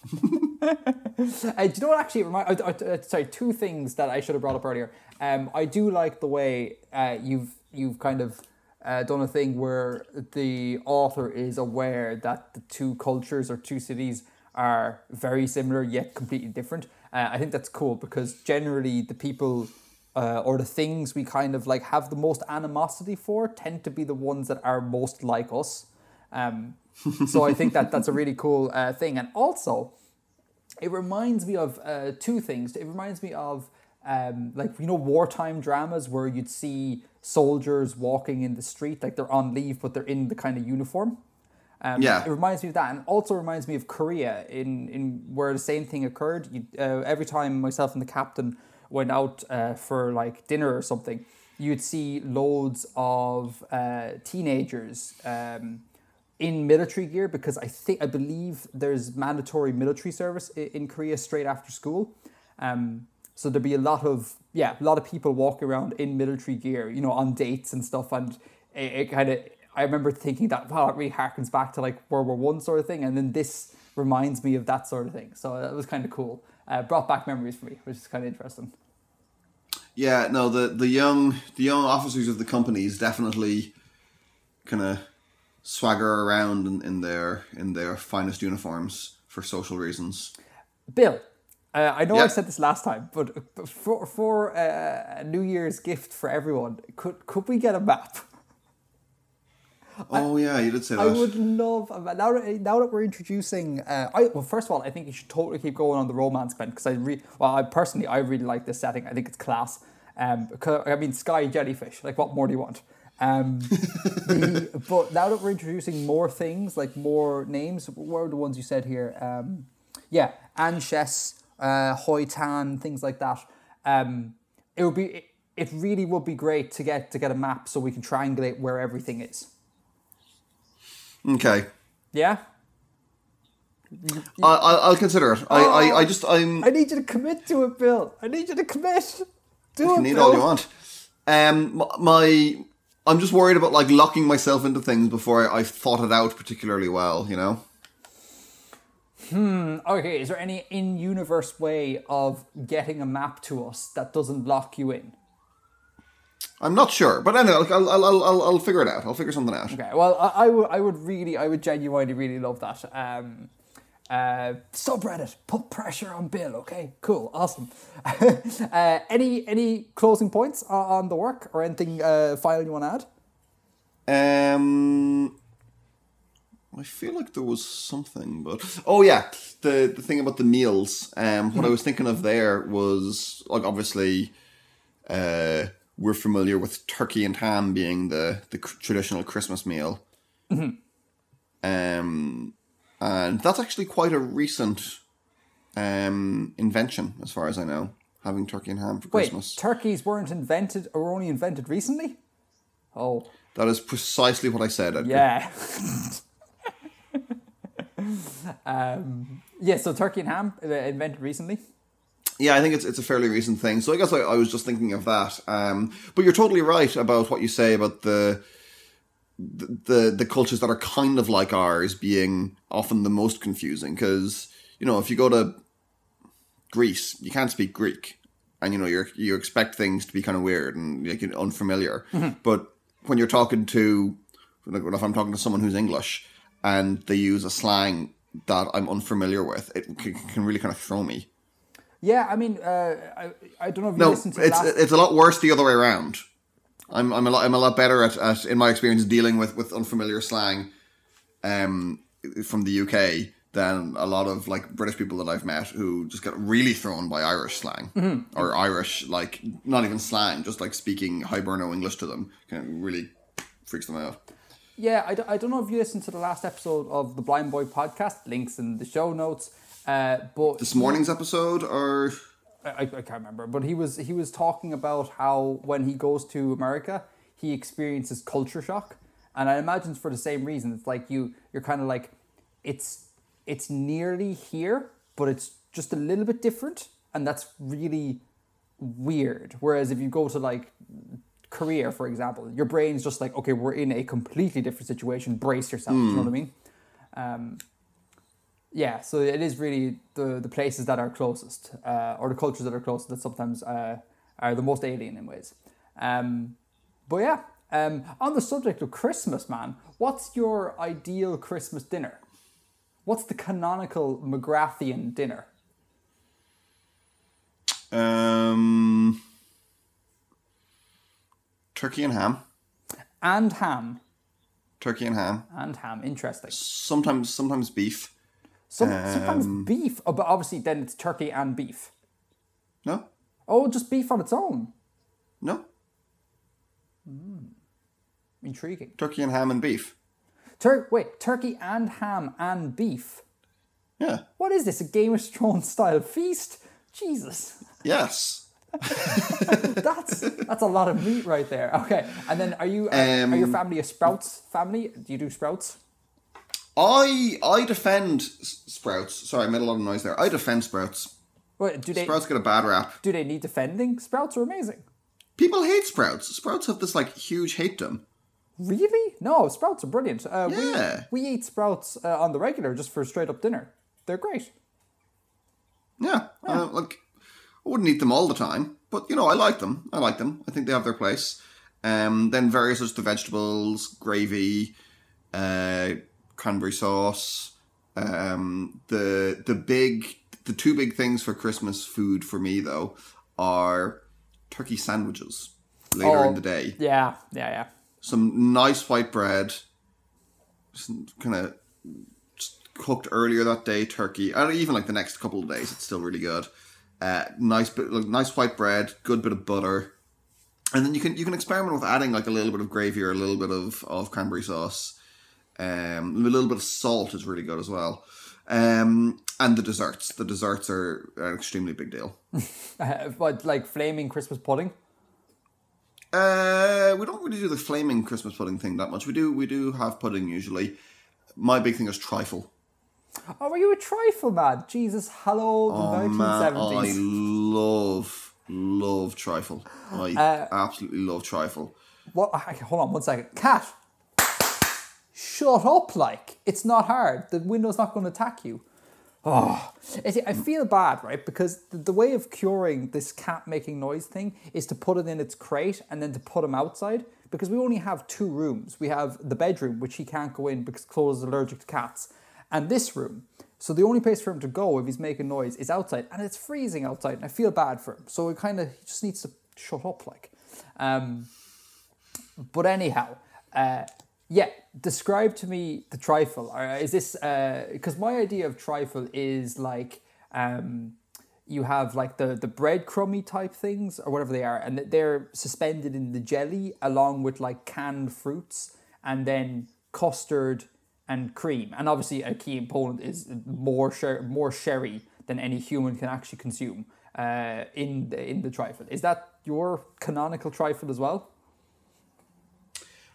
uh, do you know what actually remind? Uh, uh, sorry, two things that I should have brought up earlier. Um, I do like the way uh, you've you've kind of uh, done a thing where the author is aware that the two cultures or two cities are very similar yet completely different. Uh, I think that's cool because generally the people uh, or the things we kind of like have the most animosity for tend to be the ones that are most like us. Um, so I think that that's a really cool uh, thing, and also it reminds me of uh, two things. It reminds me of um, like you know wartime dramas where you'd see soldiers walking in the street like they're on leave but they're in the kind of uniform. Um, Yeah. it reminds me of that, and also reminds me of Korea in in where the same thing occurred. You, uh, every time myself and the captain went out uh, for like dinner or something, you'd see loads of uh, teenagers. Um, in military gear because I think I believe there's mandatory military service i- in Korea straight after school. Um, so there'd be a lot of yeah, a lot of people walking around in military gear, you know, on dates and stuff, and it, it kind of I remember thinking that wow, it really harkens back to like World War One sort of thing, and then this reminds me of that sort of thing. So that was kind of cool. Uh, brought back memories for me, which is kind of interesting. Yeah, no, the the young the young officers of the companies definitely kind of swagger around in, in their in their finest uniforms for social reasons. Bill, uh, I know I said this last time, but for for uh, a New Year's gift for everyone, could could we get a map? Oh yeah, you did say that. I would love a map. now that now that we're introducing. Uh, I well, first of all, I think you should totally keep going on the romance bent because I re well, I personally I really like this setting. I think it's class. Um, I mean, sky jellyfish. Like, what more do you want? Um, the, but now that we're introducing more things, like more names, what are the ones you said here? Um, yeah, Anches, uh, Hoitan, things like that. Um, it would be. It, it really would be great to get to get a map so we can triangulate where everything is. Okay, Yeah. I, I I'll consider it. I, I I just I'm I need you to commit to it, Bill. I need you to commit. Do you it, need Bill. all you want. Um, my I'm just worried about like locking myself into things before I, I've thought it out particularly well. You know. Okay, is there any in-universe way of getting a map to us that doesn't lock you in? I'm not sure, but anyway, I'll, I'll, I'll, I'll figure it out. I'll figure something out. Okay, well, I, I would, I would really, I would genuinely really love that. Um, uh, subreddit, put pressure on Bill. Okay, cool, awesome. uh, any, any closing points on, on the work or anything uh, final you want to add? Um, I feel like there was something, but oh yeah, the the thing about the meals. Um, what I was thinking of there was like obviously, uh, we're familiar with turkey and ham being the the traditional Christmas meal. Um, and that's actually quite a recent um invention, as far as I know, having turkey and ham for Wait, Christmas. turkeys weren't invented or only invented recently? Oh, that is precisely what I said. Edgar. Yeah. um, yeah, so turkey and ham uh, invented recently. Yeah, I think it's it's a fairly recent thing. So I guess I, I was just thinking of that. Um, but you're totally right about what you say about the, the the the cultures that are kind of like ours being often the most confusing. Because you know, if you go to Greece, you can't speak Greek, and you know you you expect things to be kind of weird and like unfamiliar. But when you're talking to, like, if I'm talking to someone who's English and they use a slang that I'm unfamiliar with, it can, can really kind of throw me. Yeah, I mean, uh, I, I don't know if you No, listened to it's last. it's a lot worse the other way around. I'm I'm a lot I'm a lot better at, at in my experience dealing with with unfamiliar slang, um, from the UK than a lot of like British people that I've met who just get really thrown by Irish slang Mm-hmm. or Irish like not even slang, just like speaking Hiberno English to them can really freaks them out. Yeah, I don't know if you listened to the last episode of the Blind Boy podcast. Links in the show notes. Uh, but This morning's episode or I, I can't remember, but he was he was talking about how when he goes to America, he experiences culture shock, and I imagine it's for the same reason. It's like you you're kind of like, it's it's nearly here, but it's just a little bit different, and that's really weird. Whereas if you go to like Korea, for example, your brain's just like, okay, we're in a completely different situation. Brace yourself. You know what I mean? Um, yeah, so it is really the the places that are closest, uh, or the cultures that are closest that sometimes uh, are the most alien in ways. Um, but yeah, um, on the subject of Christmas, man, what's your ideal Christmas dinner? What's the canonical McGrathian dinner? um, turkey and ham, And ham. turkey and ham. And ham. Interesting. Sometimes sometimes beef. Some, sometimes beef, oh, but obviously then it's turkey and beef. No, Oh, just beef on its own. No, Mm. Intriguing. turkey and ham and beef. Tur- wait, turkey and ham and beef. Yeah. What is this? A Game of Thrones style feast? Jesus, Yes. that's that's a lot of meat right there. Okay, and then are you are, Um, are your family a Sprouts family? Do you do Sprouts? I I defend sprouts. Sorry, I made a lot of noise there. I defend sprouts. Wait, do they Sprouts get a bad rap. do they need defending? Sprouts are amazing. People hate sprouts. Sprouts have this like huge hate them. Really? No, Sprouts are brilliant. Uh, Yeah. we we eat Sprouts uh, on the regular just for straight up dinner. They're great. Yeah, Uh, like I wouldn't eat them all the time, but you know I like them. I like them. I think they have their place. Um, then various other vegetables, gravy, uh, cranberry sauce. Um, the the big the two big things for Christmas food for me though are turkey sandwiches later Oh. in the day. Yeah, yeah, yeah. Some nice white bread, kind of cooked earlier that day, turkey, and even like the next couple of days, it's still really good. Uh, nice bit, like, nice white bread, good bit of butter, and then you can you can experiment with adding like a little bit of gravy or a little bit of, of cranberry sauce. Um, a little bit of salt is really good as well. Um, and the desserts, the desserts are an extremely big deal. Uh, but like flaming Christmas pudding. Uh, we don't really do the flaming Christmas pudding thing that much. We do we do have pudding usually. My big thing is trifle. Oh, were you a trifle man? Jesus, hello, the Oh nineteen man, I love love trifle. I Uh, absolutely love trifle. What? I- Hold on one second. Cat, shut up! Like it's not hard. The window's not going to attack you. Oh, I I feel bad, right? Because the, the way of curing this cat making noise thing is to put it in its crate and then to put him outside. Because we only have two rooms. We have the bedroom, which he can't go in because Chloe is allergic to cats, and this room. So the only place for him to go if he's making noise is outside, and it's freezing outside, and I feel bad for him. So it kind of just needs to shut up, like. Um, but anyhow, uh, yeah, describe to me the trifle. Or is this because my idea of trifle is like um, you have like the the breadcrumby type things or whatever they are, and they're suspended in the jelly along with like canned fruits and then custard and cream. And obviously, a key component is more sher- more sherry than any human can actually consume uh, in the in the trifle. Is that your canonical trifle as well?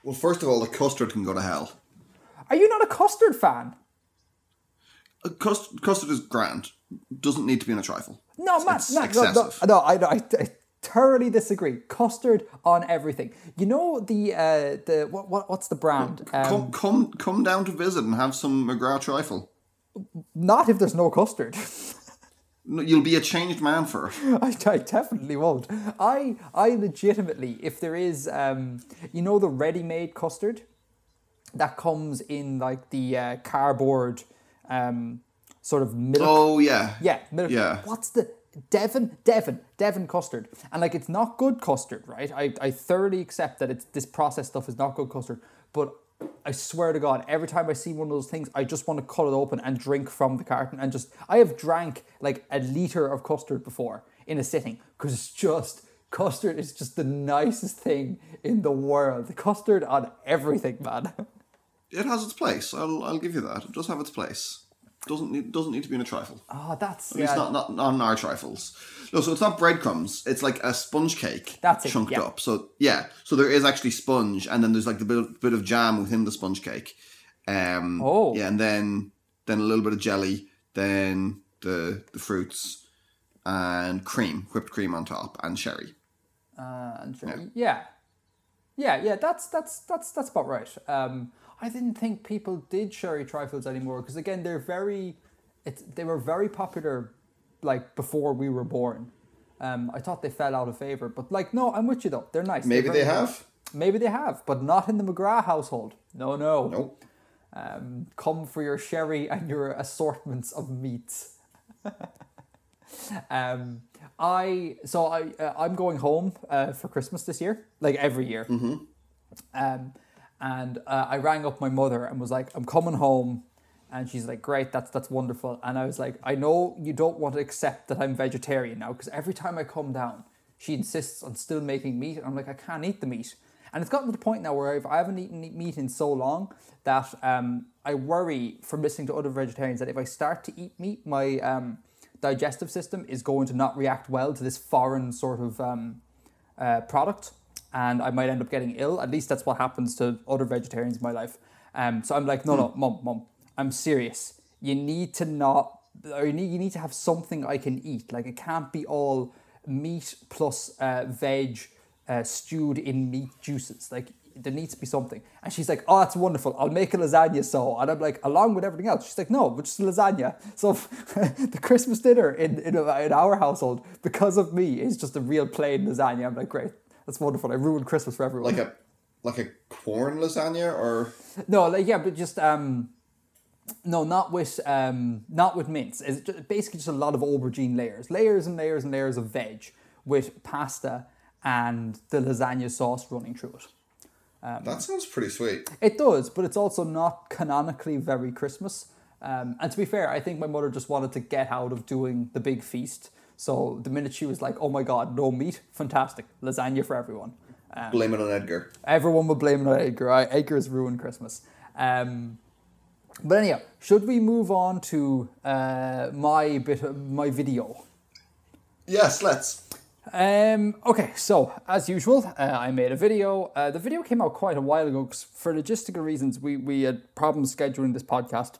Well, first of all, the custard can go to hell. Are you not a custard fan? Uh, Cust- custard is grand. Doesn't need to be in a trifle. No, man, It's no, no, no, no, I, I, I thoroughly disagree. Custard on everything. You know the uh, the what, what what's the brand? Um, come, come, come down to visit and have some McGrath trifle. not if there's no custard. No, You'll be a changed man for it. I, I definitely won't. I I legitimately, if there is, um, you know, the ready-made custard that comes in like the uh, cardboard, um, sort of milk. Oh yeah, Yeah, milk. Yeah. What's the Devon? Devon, Devon custard, and like it's not good custard, right? I, I thoroughly accept that it's this processed stuff is not good custard, but I swear to God, every time I see one of those things, I just want to cut it open and drink from the carton and just. I have drank like a liter of custard before in a sitting because it's just custard is just the nicest thing in the world. The custard on everything, man. it has its place. I'll, I'll give you that. It does have its place. Doesn't need, doesn't need to be in a trifle. Oh, that's At least yeah. not, not not on our trifles. No, so it's not breadcrumbs. It's like a sponge cake. That's it, chunked yeah. up. So yeah, so there is actually sponge, and then there's like the bit of, bit of jam within the sponge cake. Um, Oh. yeah, and then then a little bit of jelly, then the the fruits, and cream, whipped cream on top, and sherry. and sure. yeah. yeah, yeah, That's that's that's that's about right. Um, I didn't think people did sherry trifles anymore because again, they're very, it's they were very popular, like before we were born. Um, I thought they fell out of favor, but like no, I'm with you though. They're nice. They're Maybe they very good. have. Maybe they have, but not in the McGrath household. No, no. Nope. Um, come for your sherry and your assortments of meats. um, I so I uh, I'm going home uh, for Christmas this year, like every year. Um, and uh, I rang up my mother and was like, "I'm coming home. And she's like, great, that's that's wonderful. And I was like, I know you don't want to accept that I'm vegetarian now because every time I come down, she insists on still making meat. And I'm like, I can't eat the meat. And it's gotten to the point now where I've, I haven't eaten meat in so long that um, I worry from listening to other vegetarians that if I start to eat meat, my um, digestive system is going to not react well to this foreign sort of um, uh, product. And I might end up getting ill. At least that's what happens to other vegetarians in my life. Um, so I'm like, no, no, mom, mom, I'm serious. You need to not, or you need, you need to have something I can eat. Like it can't be all meat plus uh, veg uh, stewed in meat juices. Like there needs to be something. And she's like, oh, that's wonderful. I'll make a lasagna so. And I'm like, along with everything else. She's like, no, but just lasagna. So the Christmas dinner in, in, in our household, because of me, is just a real plain lasagna. I'm like, great. That's wonderful. I ruined Christmas for everyone. Like a like a corn lasagna or no, like yeah, but just um no, not with um, not with mince. It's just, basically just a lot of aubergine layers, layers and layers and layers of veg with pasta and the lasagna sauce running through it. Um, that sounds pretty sweet. It does, but it's also not canonically very Christmas. Um, and to be fair, I think my mother just wanted to get out of doing the big feast. So the minute she was like, "Oh my God, no meat! Fantastic, lasagna for everyone." Um, blame it on Edgar. Everyone would blame it on Edgar. Edgar's ruined Christmas. Um, but anyhow, should we move on to uh, my bit of my video? Yes, let's. Um, okay, so as usual, uh, I made a video. Uh, the video came out quite a while ago because for logistical reasons, we, we had problems scheduling this podcast.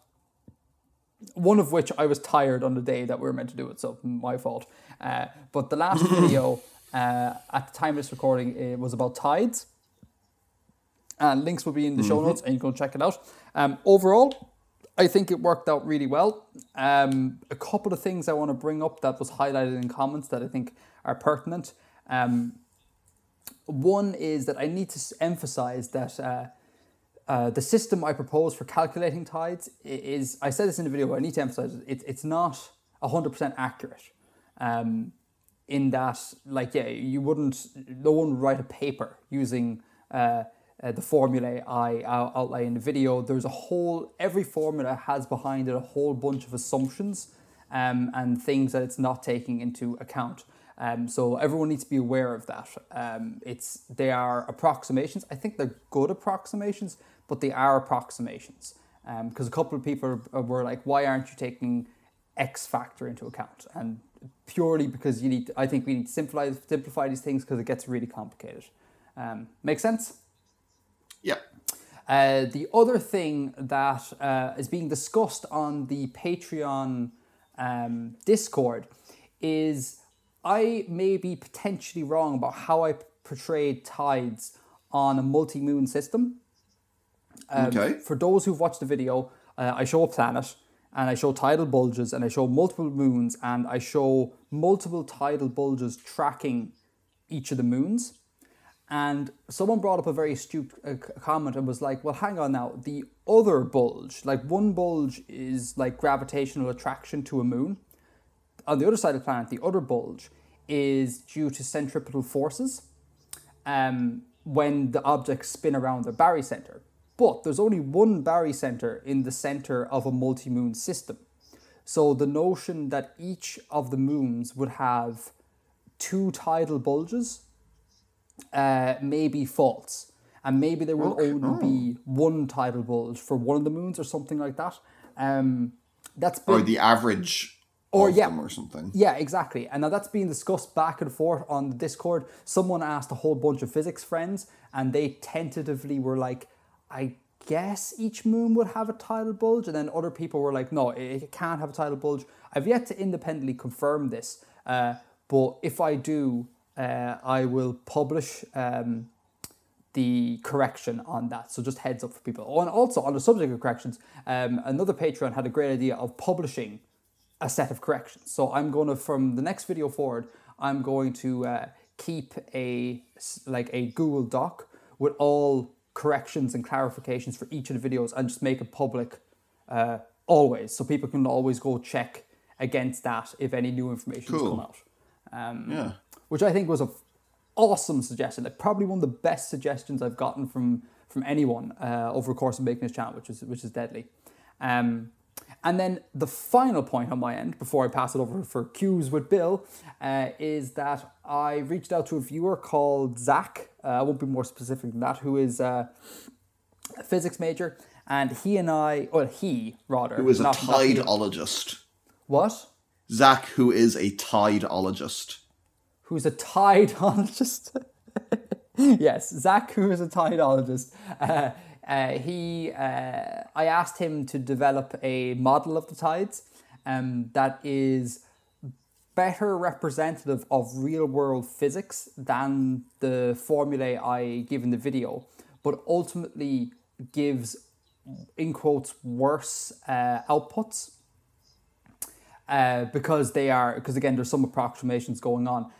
One of which I was tired on the day that we were meant to do it, so my fault. Uh, but the last video uh, at the time of this recording it was about tides. And links will be in the mm-hmm. show notes, and you can check it out. Um, overall, I think it worked out really well. Um, a couple of things I want to bring up that was highlighted in comments that I think are pertinent. Um, one is that I need to emphasize that uh, uh, the system I propose for calculating tides is, I said this in the video, but I need to emphasize it, it's not 100% accurate. Um, in that, like, yeah, you wouldn't, no one would write a paper using uh, uh, the formulae I outline in the video. There's a whole, every formula has behind it a whole bunch of assumptions um, and things that it's not taking into account. Um, so everyone needs to be aware of that. Um, it's they are approximations. I think they're good approximations, but they are approximations. Because um, a couple of people were like, "Why aren't you taking X factor into account?" And purely because you need. To, I think we need to simplify simplify these things because it gets really complicated. Um, make sense? Yeah. Uh, the other thing that uh, is being discussed on the Patreon um, Discord is I may be potentially wrong about how I portrayed tides on a multi moon system. Um, okay. For those who've watched the video, uh, I show a planet and I show tidal bulges and I show multiple moons and I show multiple tidal bulges tracking each of the moons. And someone brought up a very astute uh, comment and was like, well, hang on now, the other bulge, like one bulge is like gravitational attraction to a moon. On the other side of the planet, the other bulge is due to centripetal forces um, when the objects spin around their barycenter. But there's only one barycenter in the center of a multi moon system. So the notion that each of the moons would have two tidal bulges uh, may be false. And maybe there will okay. only be one tidal bulge for one of the moons or something like that. Um, that's been, or the average or yeah, or something. Yeah, exactly. And now that's being discussed back and forth on the Discord. Someone asked a whole bunch of physics friends, and they tentatively were like, "I guess each moon would have a tidal bulge," and then other people were like, "No, it can't have a tidal bulge." I've yet to independently confirm this, uh, but if I do, uh, I will publish um, the correction on that. So just heads up for people. Oh, and also on the subject of corrections, um, another Patreon had a great idea of publishing a set of corrections. So I'm going to, from the next video forward, I'm going to uh, keep a like a Google Doc with all corrections and clarifications for each of the videos and just make it public uh, always, so people can always go check against that if any new information cool. has come out. Um, yeah which I think was a awesome suggestion. Like probably one of the best suggestions I've gotten from from anyone uh, over the course of making this channel, which is which is deadly. Um, And then the final point on my end, before I pass it over for cues with Bill, uh, is that I reached out to a viewer called Zach. Uh, I won't be more specific than that, who is uh, a physics major. And he and I, well, he rather. Who is a tideologist. What? Zach, who is a tideologist. who's a tideologist. yes, Zach, who is a tideologist. Uh, uh, he, uh, I asked him to develop a model of the tides um, that is better representative of real world physics than the formulae I give in the video, but ultimately gives, in quotes, worse uh, outputs uh, because they are because again there's some approximations going on.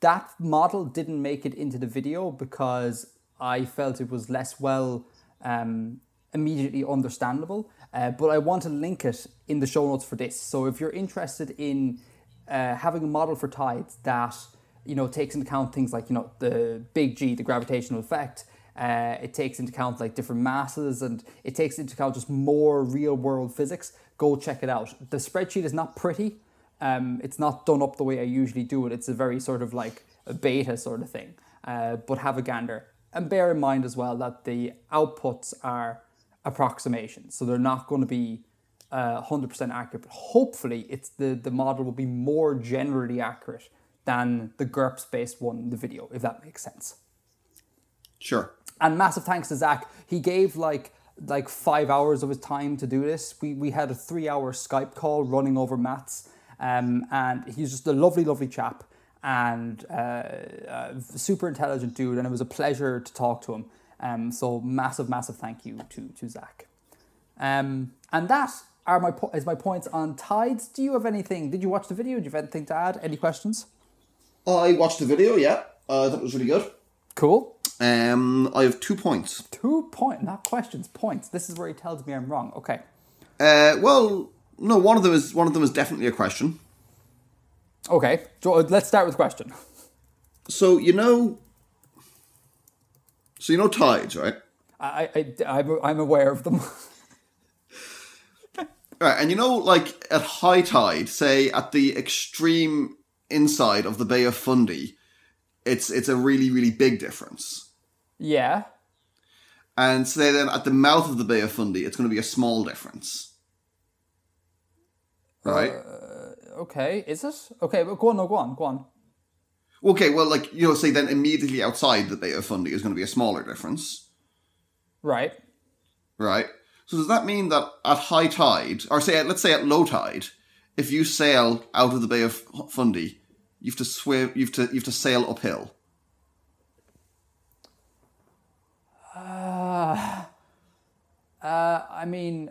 That model didn't make it into the video because I felt it was less well um, immediately understandable. Uh, but I want to link it in the show notes for this. So if you're interested in uh, having a model for tides that you know takes into account things like you know the big G, the gravitational effect. Uh, it takes into account like different masses and it takes into account just more real world physics. Go check it out. The spreadsheet is not pretty. Um, it's not done up the way I usually do it. It's a very sort of like a beta sort of thing. Uh, but have a gander and bear in mind as well that the outputs are approximations, so they're not going to be uh, 100% accurate. But hopefully, it's the the model will be more generally accurate than the GURPS based one in the video, if that makes sense. Sure. And massive thanks to Zach. He gave like like five hours of his time to do this. We we had a three hour Skype call running over maths, um, and he's just a lovely, lovely chap and uh, uh, super intelligent dude. And it was a pleasure to talk to him. Um, so massive, massive thank you to to Zach. Um, and that are my po- is my points on tides. Do you have anything? Did you watch the video? Do you have anything to add? Any questions? I watched the video, yeah. Uh, I thought it was really good. Cool. Um, I have two points. Two point, not questions, points. This is where he tells me I'm wrong. Okay. Uh, well, no, one of them is one of them is definitely a question. Okay. So uh, let's start with the question. So you know, so you know tides, right? I, I, I'm, I'm aware of them. Right, and you know, like at high tide, say at the extreme inside of the Bay of Fundy, it's it's a really really big difference. yeah. And say then at the mouth of the Bay of Fundy, it's going to be a small difference. Right. Okay. Is it? Okay, but go on, no, go on, go on. Okay. Well, like you know, say then immediately outside the Bay of Fundy is going to be a smaller difference. Right. Right. So does that mean that at high tide, or say let's say at low tide, if you sail out of the Bay of Fundy, you have to swim, you have to you have to sail uphill. Uh, I mean,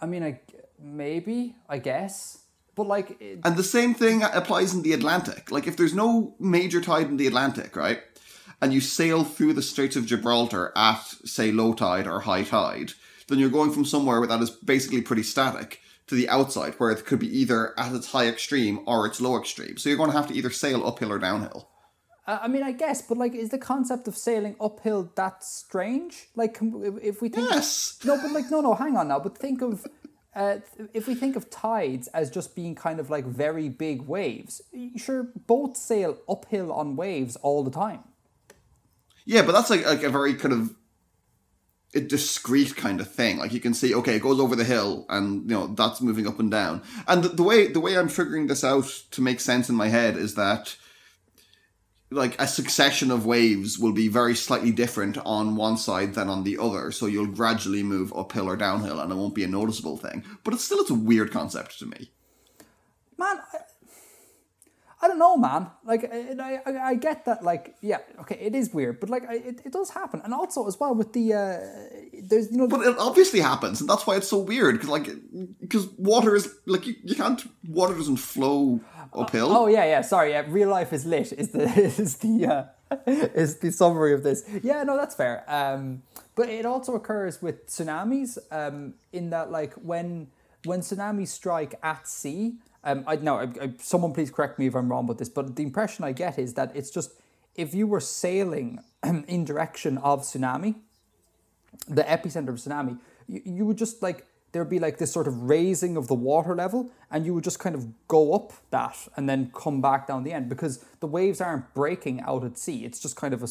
I mean, I maybe, I guess, but like, it, And the same thing applies in the Atlantic. Like if there's no major tide in the Atlantic, right? And you sail through the Straits of Gibraltar at, say, low tide or high tide, then you're going from somewhere where that is basically pretty static to the outside, where it could be either at its high extreme or its low extreme. So you're going to have to either sail uphill or downhill. I I mean, I guess, but like, is the concept of sailing uphill that strange? Like, if- if we think, Yes. no, but like, no, no, hang on now, but think of. Uh, if we think of tides as just being kind of like very big waves, sure, boats sail uphill on waves all the time. Yeah, but that's like, like a very kind of a discrete kind of thing. Like you can see, okay, it goes over the hill, and you know that's moving up and down. And the, the way the way I'm figuring this out to make sense in my head is that like a succession of waves will be very slightly different on one side than on the other. So you'll gradually move uphill or downhill, and it won't be a noticeable thing. But it's still it's a weird concept to me. man I, don't know man like I, I, I get that like yeah okay it is weird but like I, it, it does happen and also as well with the uh there's you know But it obviously happens, and that's why it's so weird. Because like, because water is like you, you can't water doesn't flow uphill. oh yeah yeah sorry yeah real life is lit is the is the uh is the summary of this yeah no that's fair um but it also occurs with tsunamis um in that like when when tsunamis strike at sea um i know someone please correct me if i'm wrong about this but the impression i get is that it's just if you were sailing in direction of tsunami the epicenter of tsunami, you, you would just like there'd be like this sort of raising of the water level, and you would just kind of go up that and then come back down the end because the waves aren't breaking out at sea. It's just kind of a,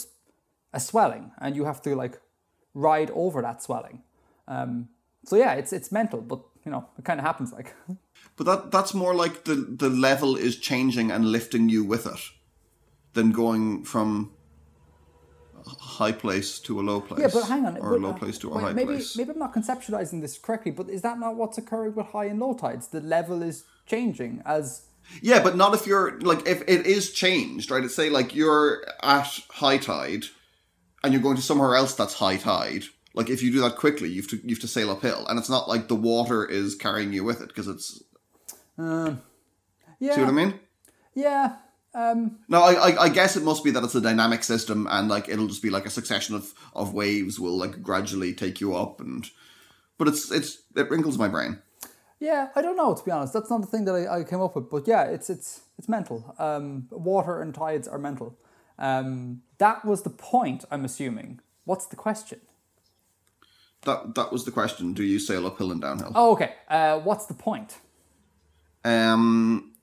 a swelling, and you have to like ride over that swelling. Um, so yeah, it's it's mental, but you know it kind of happens like. But that that's more like the the level is changing and lifting you with it, than going from a high place to a low place. Yeah, but hang on. or but, a low uh, place to a wait, high maybe, place. Maybe I'm not conceptualizing this correctly, but is that not what's occurring with high and low tides? The level is changing as. Yeah, but not if you're like if it is changed, right? It's say like you're at high tide, and you're going to somewhere else that's high tide. Like if you do that quickly, you have to you have to sail uphill, and it's not like the water is carrying you with it because it's. Yeah. See what I mean? Yeah. Um, No, I, I I guess it must be that it's a dynamic system, and like it'll just be like a succession of of waves will like gradually take you up, and but it's it's it wrinkles my brain. yeah, I don't know to be honest. That's not the thing that I, I came up with, but yeah, it's it's it's mental. Um, water and tides are mental. Um, that was the point. I'm assuming. What's the question? That that was the question. Do you sail uphill and downhill? Oh, okay. Uh, what's the point? Um,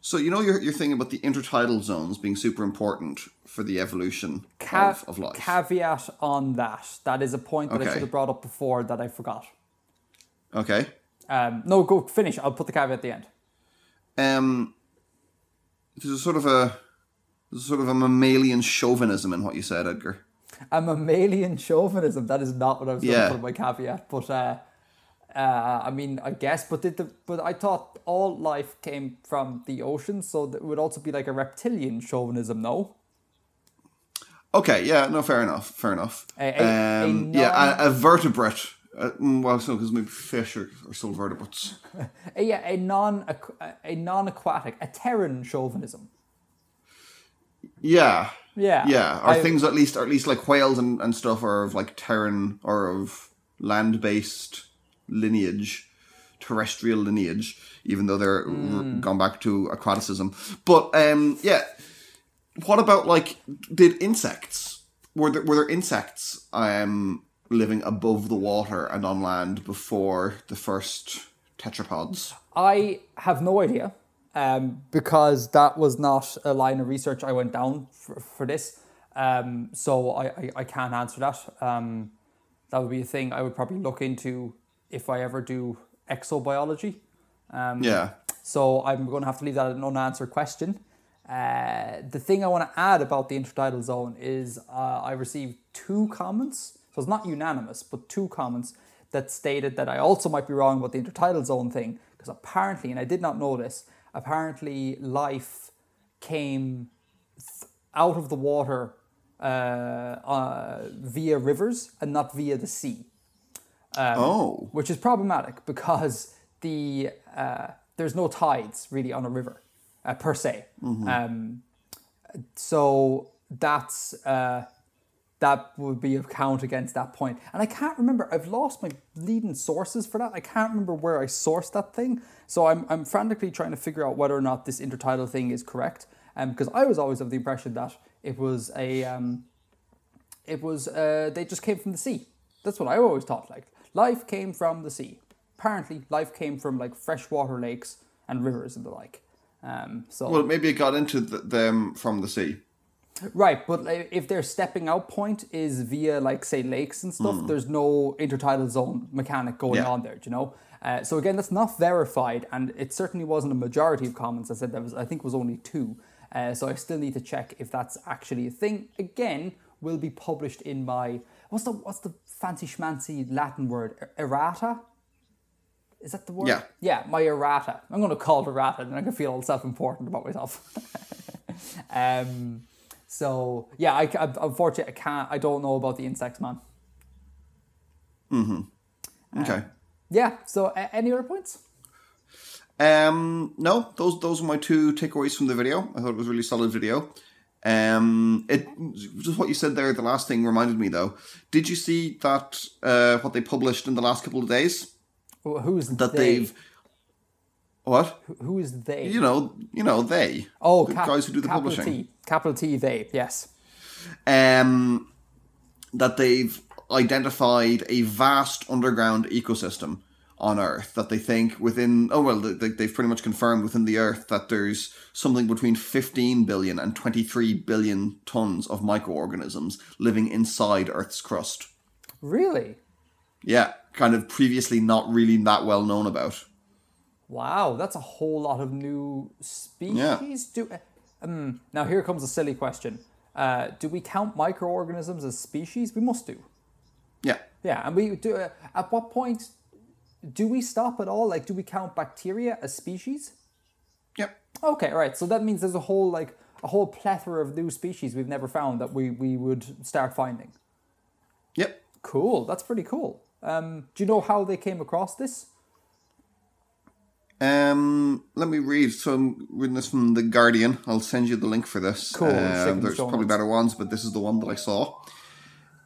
so you know your your thing about the intertidal zones being super important for the evolution Ca- of, of life. Caveat on that. That is a point that I Okay. should have brought up before that I forgot. okay. Um, no, go finish. I'll put the caveat at the end. Um, there's a sort of a there's a sort of a mammalian chauvinism in what you said, Edgar. A mammalian chauvinism. That is not what I was going to put in my caveat. But uh, uh, I mean, I guess. But did the but I thought all life came from the ocean, so it would also be like a reptilian chauvinism. No. Okay, yeah, no, fair enough, fair enough. A- a- a um, yeah, a, a vertebrate. Uh, mm, well, so because maybe fish are, are still vertebrates. Yeah, a non a non aquatic, a terran chauvinism. Yeah, Yeah. yeah, or I- things at least, or at least like whales and, and stuff are of like terran or of land based lineage, terrestrial lineage, even though they're r- gone back to aquaticism. But um, yeah, what about like did insects? Were there were there insects um living above the water and on land before the first tetrapods? I have no idea um, because that was not a line of research I went down for, for this. Um, so I, I, I can't answer that. Um, that would be a thing I would probably look into if I ever do exobiology. Um, Yeah. So I'm going to have to leave that an unanswered question. Uh, the thing I want to add about the intertidal zone is uh, I received two comments. So it's not unanimous, but two comments that stated that I also might be wrong about the intertidal zone thing because apparently, and I did not know this, apparently life came th- out of the water uh, uh, via rivers and not via the sea oh. which is problematic because the uh, there's no tides really on a river uh, per se. Um, so that's uh, that would be a count against that point. And I can't remember. I've lost my leading sources for that. I can't remember where I sourced that thing. So I'm I'm frantically trying to figure out whether or not this intertidal thing is correct. Um, because I was always of the impression that it was a um, it was uh, they just came from the sea. That's what I always thought. Like life came from the sea. Apparently, life came from like freshwater lakes and rivers and the like. Um, so Well, maybe it got into th them from the sea. Right, but if their stepping out point is via like say lakes and stuff, there's no intertidal zone mechanic going Yeah. on there. do You know. Uh, so again, that's not verified, and it certainly wasn't a majority of comments. I said there was, I think, it was only two. Uh, so I still need to check if that's actually a thing. Again, will be published in my what's the what's the fancy schmancy Latin word Er- errata? Is that the word? Yeah. Yeah, my errata. I'm going to call it errata, and I can feel all self-important about myself. um, so yeah, I, I unfortunately I can't. I don't know about the insects, man. Mhm. Okay. Yeah. So any other points? Um, no, those those are my two takeaways from the video. I thought it was a really solid video. Um, it just what you said there. The last thing reminded me though. Did you see that uh, what they published in the last couple of days? Wh- Who's That they? they've what Who is they? you know you know they oh, the cap- guys who do the capital publishing. T, capital T. They. Yes. um, that they've identified a vast underground ecosystem on Earth that they think within oh well they, they've pretty much confirmed within the Earth that there's something between 15 billion and 23 billion tons of microorganisms living inside Earth's crust. Really? Yeah, kind of previously not really that well known about. Wow, that's a whole lot of new species. Yeah. Do um, now here comes a silly question. Uh, do we count microorganisms as species? We must do. Yeah. Yeah, and we do. Uh, at what point do we stop at all? Like, do we count bacteria as species? Yep. Okay, all right. So that means there's a whole like a whole plethora of new species we've never found that we we would start finding. Yep. Cool. That's pretty cool. Um, do you know how they came across this? Um, let me read. So I'm reading this from the Guardian. I'll send you the link for this. Cool. Uh, there's probably better ones, but this is the one that I saw.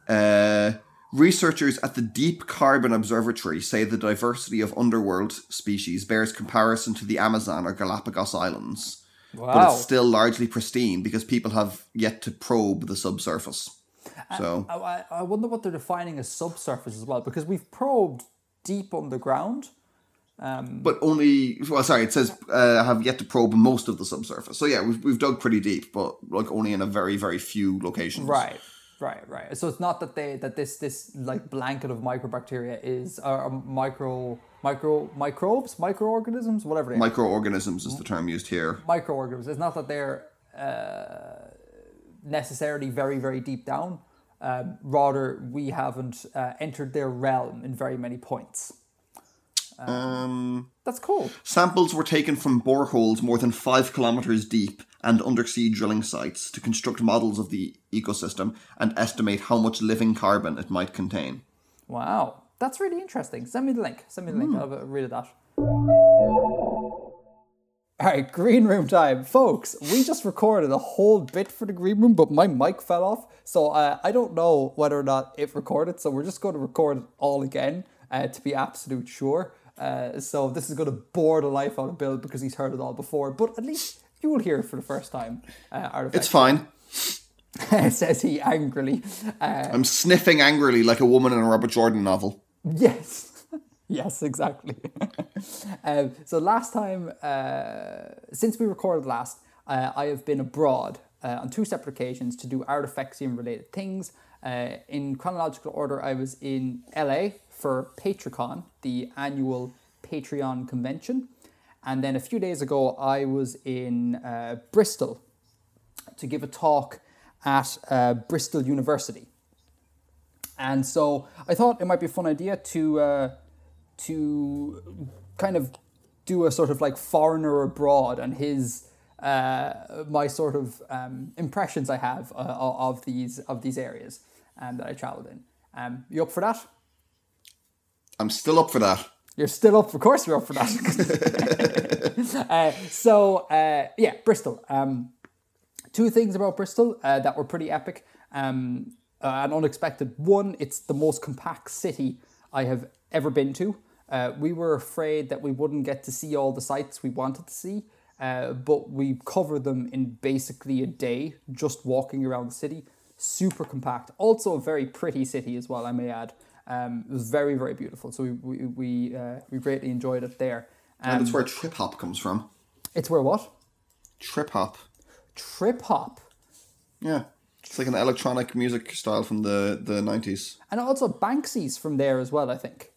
Uh, researchers at the Deep Carbon Observatory say the diversity of underworld species bears comparison to the Amazon or Galapagos Islands, Wow. but it's still largely pristine because people have yet to probe the subsurface. So I, I- I wonder what they're defining as subsurface as well, because we've probed deep underground. But only well sorry it says uh, have yet to probe most of the subsurface so yeah we've, we've dug pretty deep but like only in a very very few locations Right, right, right. So it's not that they that this this like blanket of microbacteria is uh, micro micro microbes, microorganisms, whatever they are. microorganisms is the term used here microorganisms. It's not that they're uh, necessarily very very deep down. Um, rather, we haven't uh, entered their realm in very many points. Um That's cool. samples were taken from boreholes more than five kilometers deep and undersea drilling sites to construct models of the ecosystem and estimate how much living carbon it might contain Wow, that's really interesting. Send me the link. Send me the link. I'll have read of that. All right, green room time, folks. We just recorded a whole bit for the green room, but my mic fell off, so uh, I don't know whether or not it recorded. So we're just going to record it all again uh, to be absolute sure. Uh, so this is going to bore the life out of Bill because he's heard it all before, but at least you will hear it for the first time. Uh, it's fine says he angrily. Uh, i'm sniffing angrily like a woman in a robert jordan novel Yes. yes, exactly. um, so last time, uh, since we recorded last, uh, I have been abroad uh, on two separate occasions to do Artifexian related things. Uh, in chronological order, I was in LA for PatreCon, the annual Patreon convention. And then a few days ago, I was in uh, Bristol to give a talk at uh, Bristol University. And so I thought it might be a fun idea to uh, to kind of do a sort of like foreigner abroad and his uh, my sort of um, impressions I have uh, of these of these areas um, that I travelled in. Um, you up for that? I'm still up for that You're still up, of course. You're up for that. uh, so uh, yeah, Bristol. Um, two things about Bristol uh, that were pretty epic um, uh, and unexpected. One, it's the most compact city I have ever been to. Uh, we were afraid that we wouldn't get to see all the sites we wanted to see, uh, but we covered them in basically a day, just walking around the city. Super compact. Also, a very pretty city as well, I may add. Um, it was very, very beautiful. So we we we, uh, we greatly enjoyed it there. and Um, it's where trip hop comes from it's where what? trip hop Trip hop. Yeah. It's like an electronic music style from the, the 90s. And also Banksy's from there as well, I think.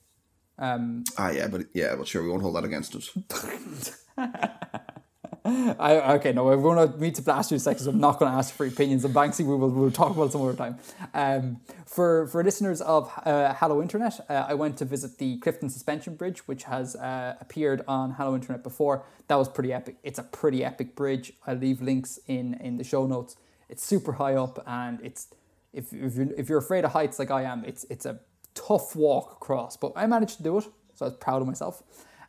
Ah, yeah, but yeah, but sure, we won't hold that against it. I, okay, no, we won't meet to blast you second, so I'm not going to ask for opinions on Banksy. We will we'll talk about some other time. Um, for for listeners of uh, Hello Internet, uh, I went to visit the Clifton Suspension Bridge, which has uh, appeared on Hello Internet before. That was pretty epic. It's a pretty epic bridge. I'll leave links in in the show notes. It's super high up, and it's if if you're, if you're afraid of heights like I am, it's it's a tough walk across. But I managed to do it, so I was proud of myself.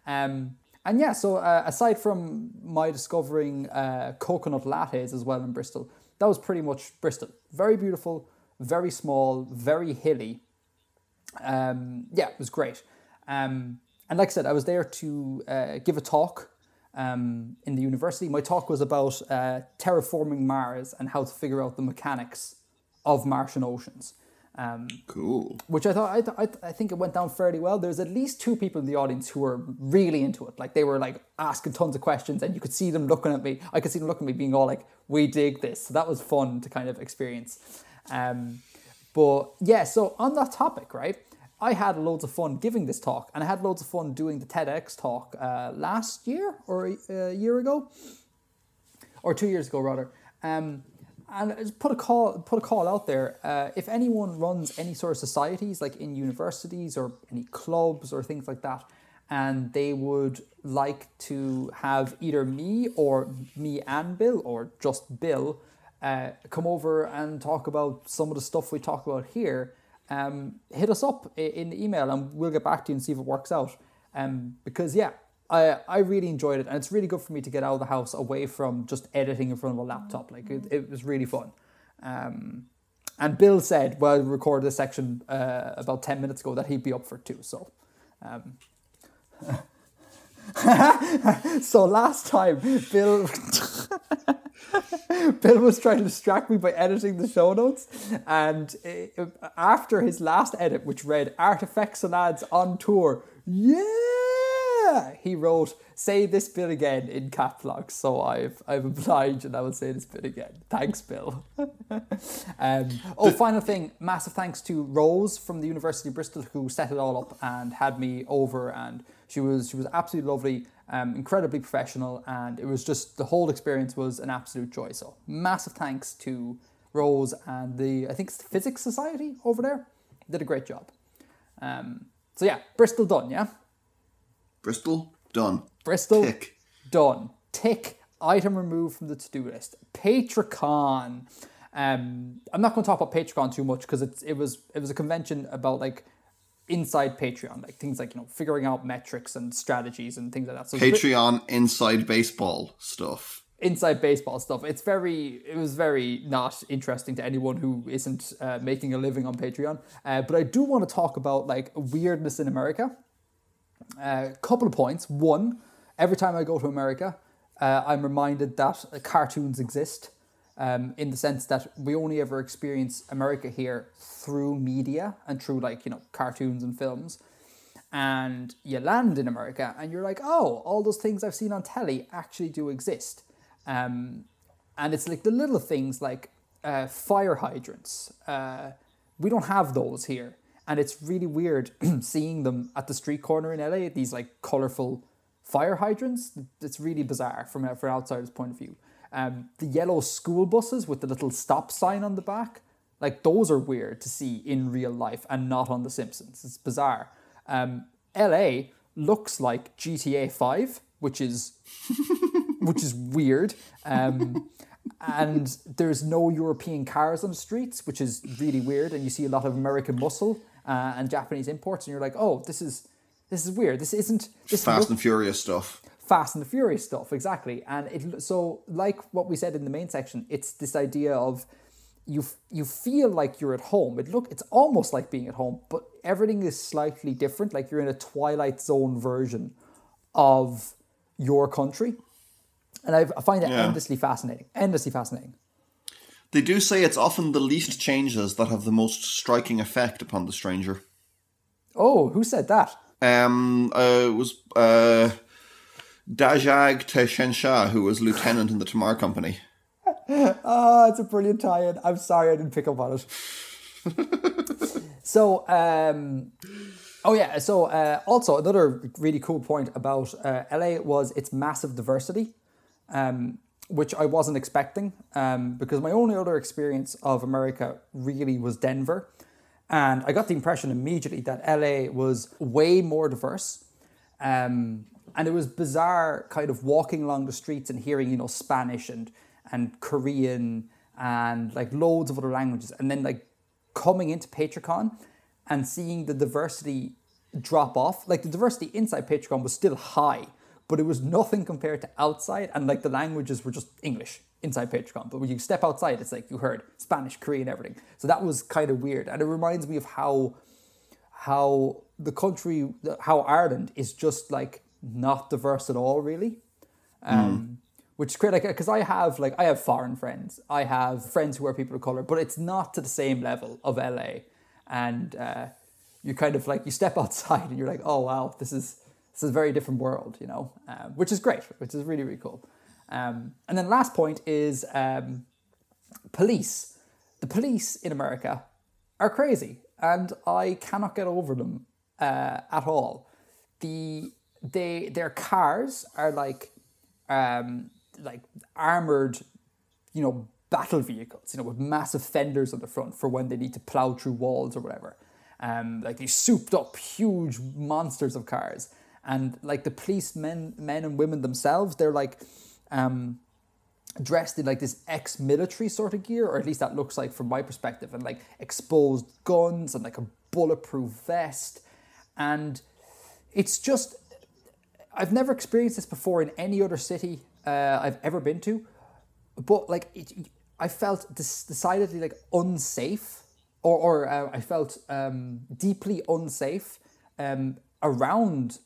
Um, and yeah, so uh, aside from my discovering uh, coconut lattes as well in Bristol, that was pretty much Bristol. Very beautiful, very small, very hilly. Um, yeah, it was great. Um, and like I said, I was there to uh, give a talk um, in the university. My talk was about uh, terraforming Mars and how to figure out the mechanics of Martian oceans. Um, Cool. which I thought I, th- I, th- I think it went down fairly well. There's at least two people in the audience who were really into it. Like they were like asking tons of questions, and you could see them looking at me. I could see them looking at me, being all like, "We dig this." So that was fun to kind of experience. Um, but yeah, so on that topic, right? I had loads of fun giving this talk, and I had loads of fun doing the TEDx talk uh, last year or a, a year ago or two years ago rather. Um, and put a call put a call out there. Uh, if anyone runs any sort of societies, like in universities or any clubs or things like that, and they would like to have either me or me and Bill or just Bill uh, come over and talk about some of the stuff we talk about here, um, hit us up in the email and we'll get back to you and see if it works out. Um, because yeah, I I really enjoyed it and it's really good for me to get out of the house away from just editing in front of a laptop. Like it, it was really fun. Um, and Bill said, well, recorded this section uh, about 10 minutes ago that he'd be up for too. So, um, so last time, Bill. Bill was trying to distract me by editing the show notes, and uh, after his last edit, which read "Artifacts and Ads on tour," yeah, he wrote "Say this bit again" in cap. So I've I've obliged, and I will say this bit again. Thanks, Bill. um, oh, final thing, massive thanks to Rose from the University of Bristol who set it all up and had me over, and she was she was absolutely lovely um, incredibly professional, and it was just the whole experience was an absolute joy. So massive thanks to Rose and the I think it's the Physics Society over there did a great job. Um, so yeah, Bristol done, yeah. Bristol done. Bristol Tick. done. Tick item removed from the to-do list. PatreCon. Um, I'm not going to talk about Patreon too much because it's it was it was a convention about like inside Patreon, like things like you know figuring out metrics and strategies and things like that. So a bit- Patreon inside baseball stuff. inside baseball stuff. It's very, it was very not interesting to anyone who isn't uh, making a living on Patreon. Uh, but I do want to talk about like weirdness in America. A uh, couple of points. One, every time I go to America, uh, I'm reminded that uh, cartoons exist. Um, in the sense that we only ever experience America here through media and through like you know cartoons and films and you land in America and you're like, oh, all those things I've seen on telly actually do exist. Um, and it's like the little things like uh, fire hydrants. Uh, we don't have those here. And it's really weird seeing them at the street corner in LA, these like colorful fire hydrants. It's really bizarre from, from an outsider's point of view. Um, the yellow school buses with the little stop sign on the back, like those are weird to see in real life and not on The Simpsons. It's bizarre. Um, LA looks like GTA 5, which is which is weird. Um, and there's no European cars on the streets, which is really weird. And you see a lot of American muscle uh, and Japanese imports, and you're like, oh, this is this is weird. This isn't this Fast look- and Furious stuff. Fast and the Furious stuff, exactly. And it so like what we said in the main section, it's this idea of you you feel like you're at home. It look it's almost like being at home, but everything is slightly different. Like you're in a Twilight Zone version of your country, and I, I find it Yeah. endlessly fascinating. Endlessly fascinating. They do say it's often the least changes that have the most striking effect upon the stranger. Oh, who said that? Um, uh, it was uh, Dajag Teshensha, who was lieutenant in the Tamar Company. Oh, it's a brilliant tie-in. I'm sorry I didn't pick up on it. so, um, oh yeah. So, uh, also another really cool point about uh, LA was its massive diversity, um, which I wasn't expecting. Um, because my only other experience of America really was Denver, and I got the impression immediately that LA was way more diverse. Um, and it was bizarre kind of walking along the streets and hearing, you know, Spanish and, and Korean and like loads of other languages. And then like coming into PatreCon and seeing the diversity drop off. Like the diversity inside PatreCon was still high, but it was nothing compared to outside. And like the languages were just English inside PatreCon. But when you step outside, it's like you heard Spanish, Korean, everything. So that was kind of weird. And it reminds me of how how the country, how Ireland is just like not diverse at all, really. Um, Which is great, like because I have like I have foreign friends, I have friends who are people of color, but it's not to the same level of LA. and uh, you kind of like you step outside and you're like, oh wow, this is this is a very different world, you know, uh, which is great, which is really really cool. Um, and then last point is um, police. The police in America are crazy, and I cannot get over them uh, at all. The they their cars are like um, like armored, you know, battle vehicles, you know, with massive fenders on the front for when they need to plow through walls or whatever. Um, like these souped up huge monsters of cars, and like the police men men and women themselves, they're like um, dressed in like this ex-military sort of gear, or at least that looks like from my perspective, and like exposed guns and like a bulletproof vest, and it's just I've never experienced this before in any other city uh, I've ever been to, but like it, I felt this decidedly like unsafe, or or uh, I felt um, deeply unsafe um, around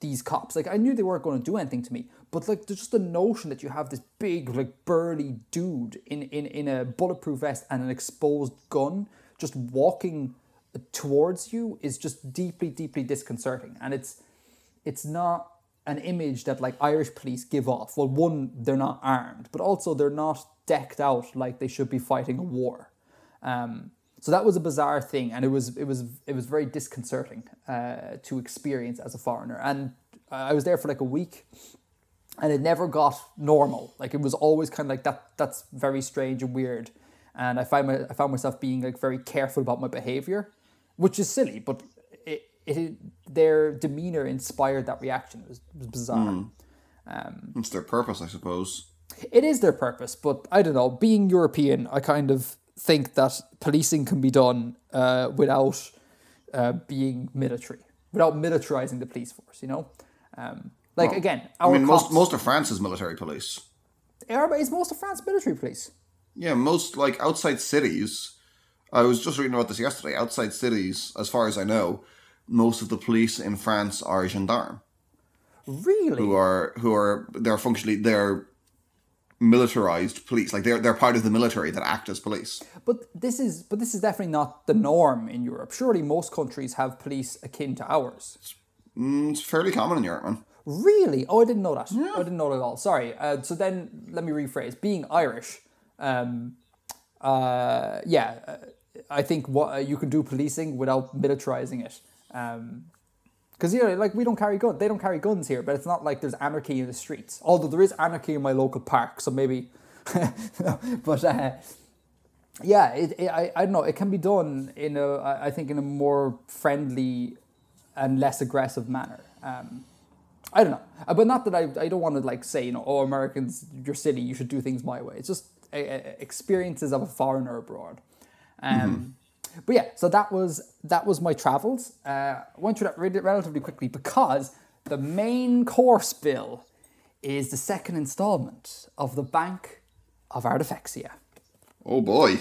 these cops. Like I knew they weren't going to do anything to me, but like there's just the notion that you have this big like burly dude in in in a bulletproof vest and an exposed gun just walking towards you is just deeply deeply disconcerting, and it's it's not an image that like Irish police give off. Well, one, they're not armed, but also they're not decked out like they should be fighting a war. Um, so that was a bizarre thing, and it was it was it was very disconcerting uh, to experience as a foreigner. And I was there for like a week, and it never got normal. Like it was always kind of like that. That's very strange and weird. And I find my I found myself being like very careful about my behavior, which is silly, but it, it their demeanor inspired that reaction. It was, it was bizarre. Um, it's their purpose, I suppose. It is their purpose, but I don't know. Being European, I kind of think that policing can be done uh, without uh, being military, without militarizing the police force. You know, um, like well, again, I mean, cops, most most of France is military police. Is most of France military police? Yeah, most like outside cities. I was just reading about this yesterday. Outside cities, as far as I know, most of the police in France are gendarmes. Really? Who are who are they're functionally they're militarized police. Like they're they're part of the military that act as police. But this is but this is definitely not the norm in Europe. Surely most countries have police akin to ours. It's, mm, it's fairly common in Europe, man. Really? Oh, I didn't know that. Yeah. I didn't know that at all. Sorry. Uh, so then let me rephrase. Being Irish, um, uh, yeah, uh, I think what uh, you can do policing without militarizing it. Um, because you know, like we don't carry guns. They don't carry guns here, but it's not like there's anarchy in the streets. Although there is anarchy in my local park, so maybe. but uh, yeah, it, it, I I don't know. It can be done in a I think in a more friendly and less aggressive manner. Um, I don't know, uh, but not that I I don't want to like say you know oh Americans your city you should do things my way. It's just uh, experiences of a foreigner abroad. Um, mm-hmm but yeah, so that was that was my travels. Uh, I went through that relatively quickly because the main course bill is the second installment of the Bank of Artifexia. Oh boy!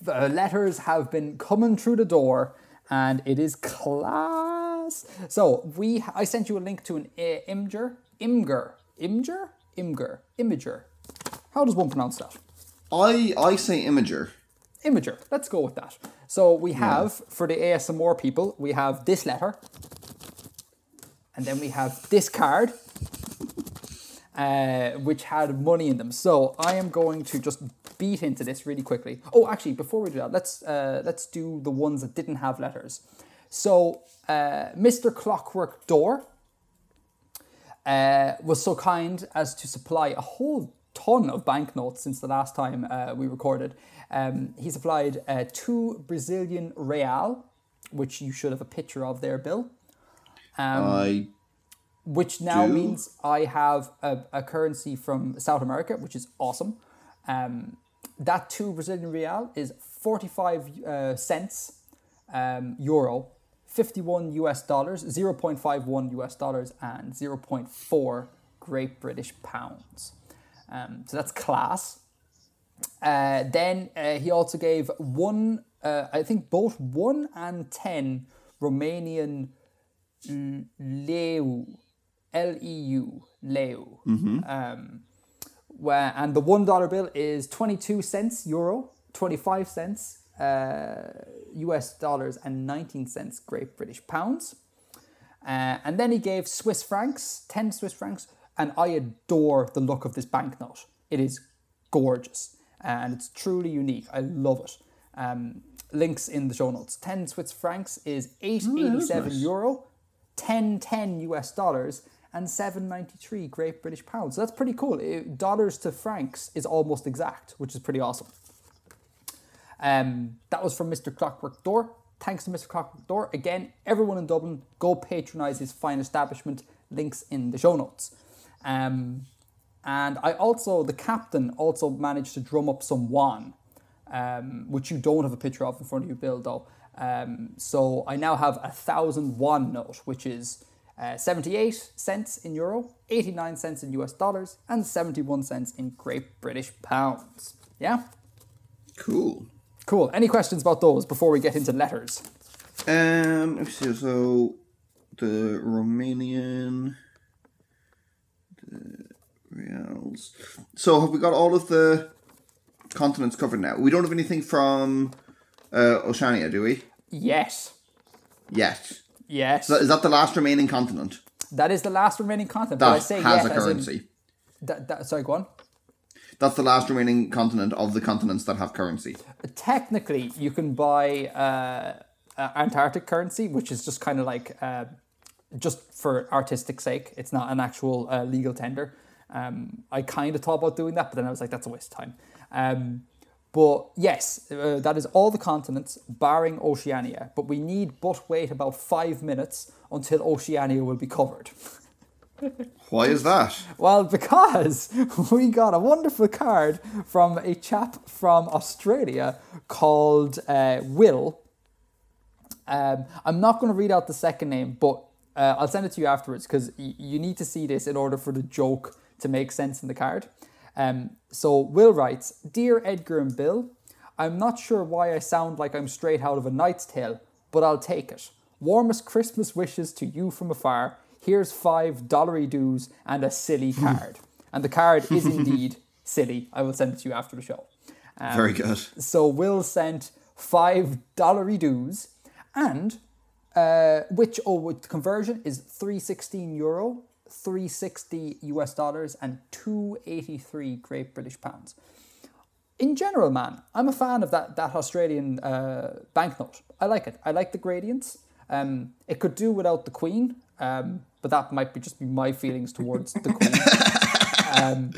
The letters have been coming through the door, and it is class. So we, I sent you a link to an uh, Imgur, Imgur, Imgur, Imgur, Imager. How does one pronounce that? I I say Imager. Imager. Let's go with that. So we have, yeah. for the ASMR people, we have this letter. And then we have this card, uh, which had money in them. So I am going to just beat into this really quickly. Oh, actually, before we do that, let's uh, let's do the ones that didn't have letters. So uh, Mr. Clockwork Door uh, was so kind as to supply a whole ton of banknotes since the last time uh, we recorded. Um, he supplied uh, two Brazilian real, which you should have a picture of there, Bill. Um, I which now do. means I have a, a, currency from South America, which is awesome. Um, that two Brazilian real is 45 uh, cents um, euro, 51 US dollars, 0.51 US dollars, and 0.4 Great British pounds. Um, so that's class. Uh, then uh, he also gave one, uh, I think both one and ten Romanian leu, L E U, leu. Mm-hmm. Um, where, and the one dollar bill is 22 cents euro, 25 cents uh, US dollars and 19 cents Great British pounds. Uh, and then he gave Swiss francs, 10 Swiss francs, and I adore the look of this banknote. It is gorgeous and it's truly unique. I love it. Um, links in the show notes. 10 Swiss francs is 887 nice. euro, 1010 US dollars, and 793 Great British pounds. So that's pretty cool. It- dollars to francs is almost exact, which is pretty awesome. Um, that was from Mr. Clockwork Door. Thanks to Mr. Clockwork Door. Again, everyone in Dublin, go patronise his fine establishment. Links in the show notes. Um, and I also, the captain also managed to drum up some won, um, which you don't have a picture of in front of you, Bill, though. Um, so I now have a thousand won note, which is uh, 78 cents in euro, 89 cents in US dollars, and 71 cents in Great British pounds. Yeah? Cool. Cool. Any questions about those before we get into letters? Um, let me see. So the Romanian, reals. So have we got all of the continents covered now? We don't have anything from uh, Oceania, do we? Yes. Yes. Yes. So is that the last remaining continent that is the last remaining continent. but I that say has yes a as in- currency? that, that, sorry, go on. That's the last remaining continent of the continents that have currency. Technically, you can buy uh, uh, Antarctic currency, which is just kind of like uh, just for artistic sake. It's not an actual uh, legal tender. Um, I kind of thought about doing that, but then I was like, that's a waste of time. Um, but yes, uh, that is all the continents, barring Oceania. But we need but wait about five minutes until Oceania will be covered. Why is that? Well, because we got a wonderful card from a chap from Australia called uh, Will. Um, I'm not going to read out the second name, but uh, I'll send it to you afterwards because y- you need to see this in order for the joke to make sense in the card. Um, so Will writes, "Dear Edgar and Bill, I'm not sure why I sound like I'm straight out of a Knight's Tale, but I'll take it. Warmest Christmas wishes to you from afar. Here's five dollarydoos and a silly card. and the card is indeed silly. I will send it to you after the show. Um, Very good. So Will sent five dollary dues, and uh, which oh, with conversion is three sixteen euro, three sixty US dollars, and two eighty three Great British pounds. In general, man, I'm a fan of that that Australian uh, banknote. I like it. I like the gradients. Um, it could do without the Queen, um, but that might be just be my feelings towards the Queen. Um,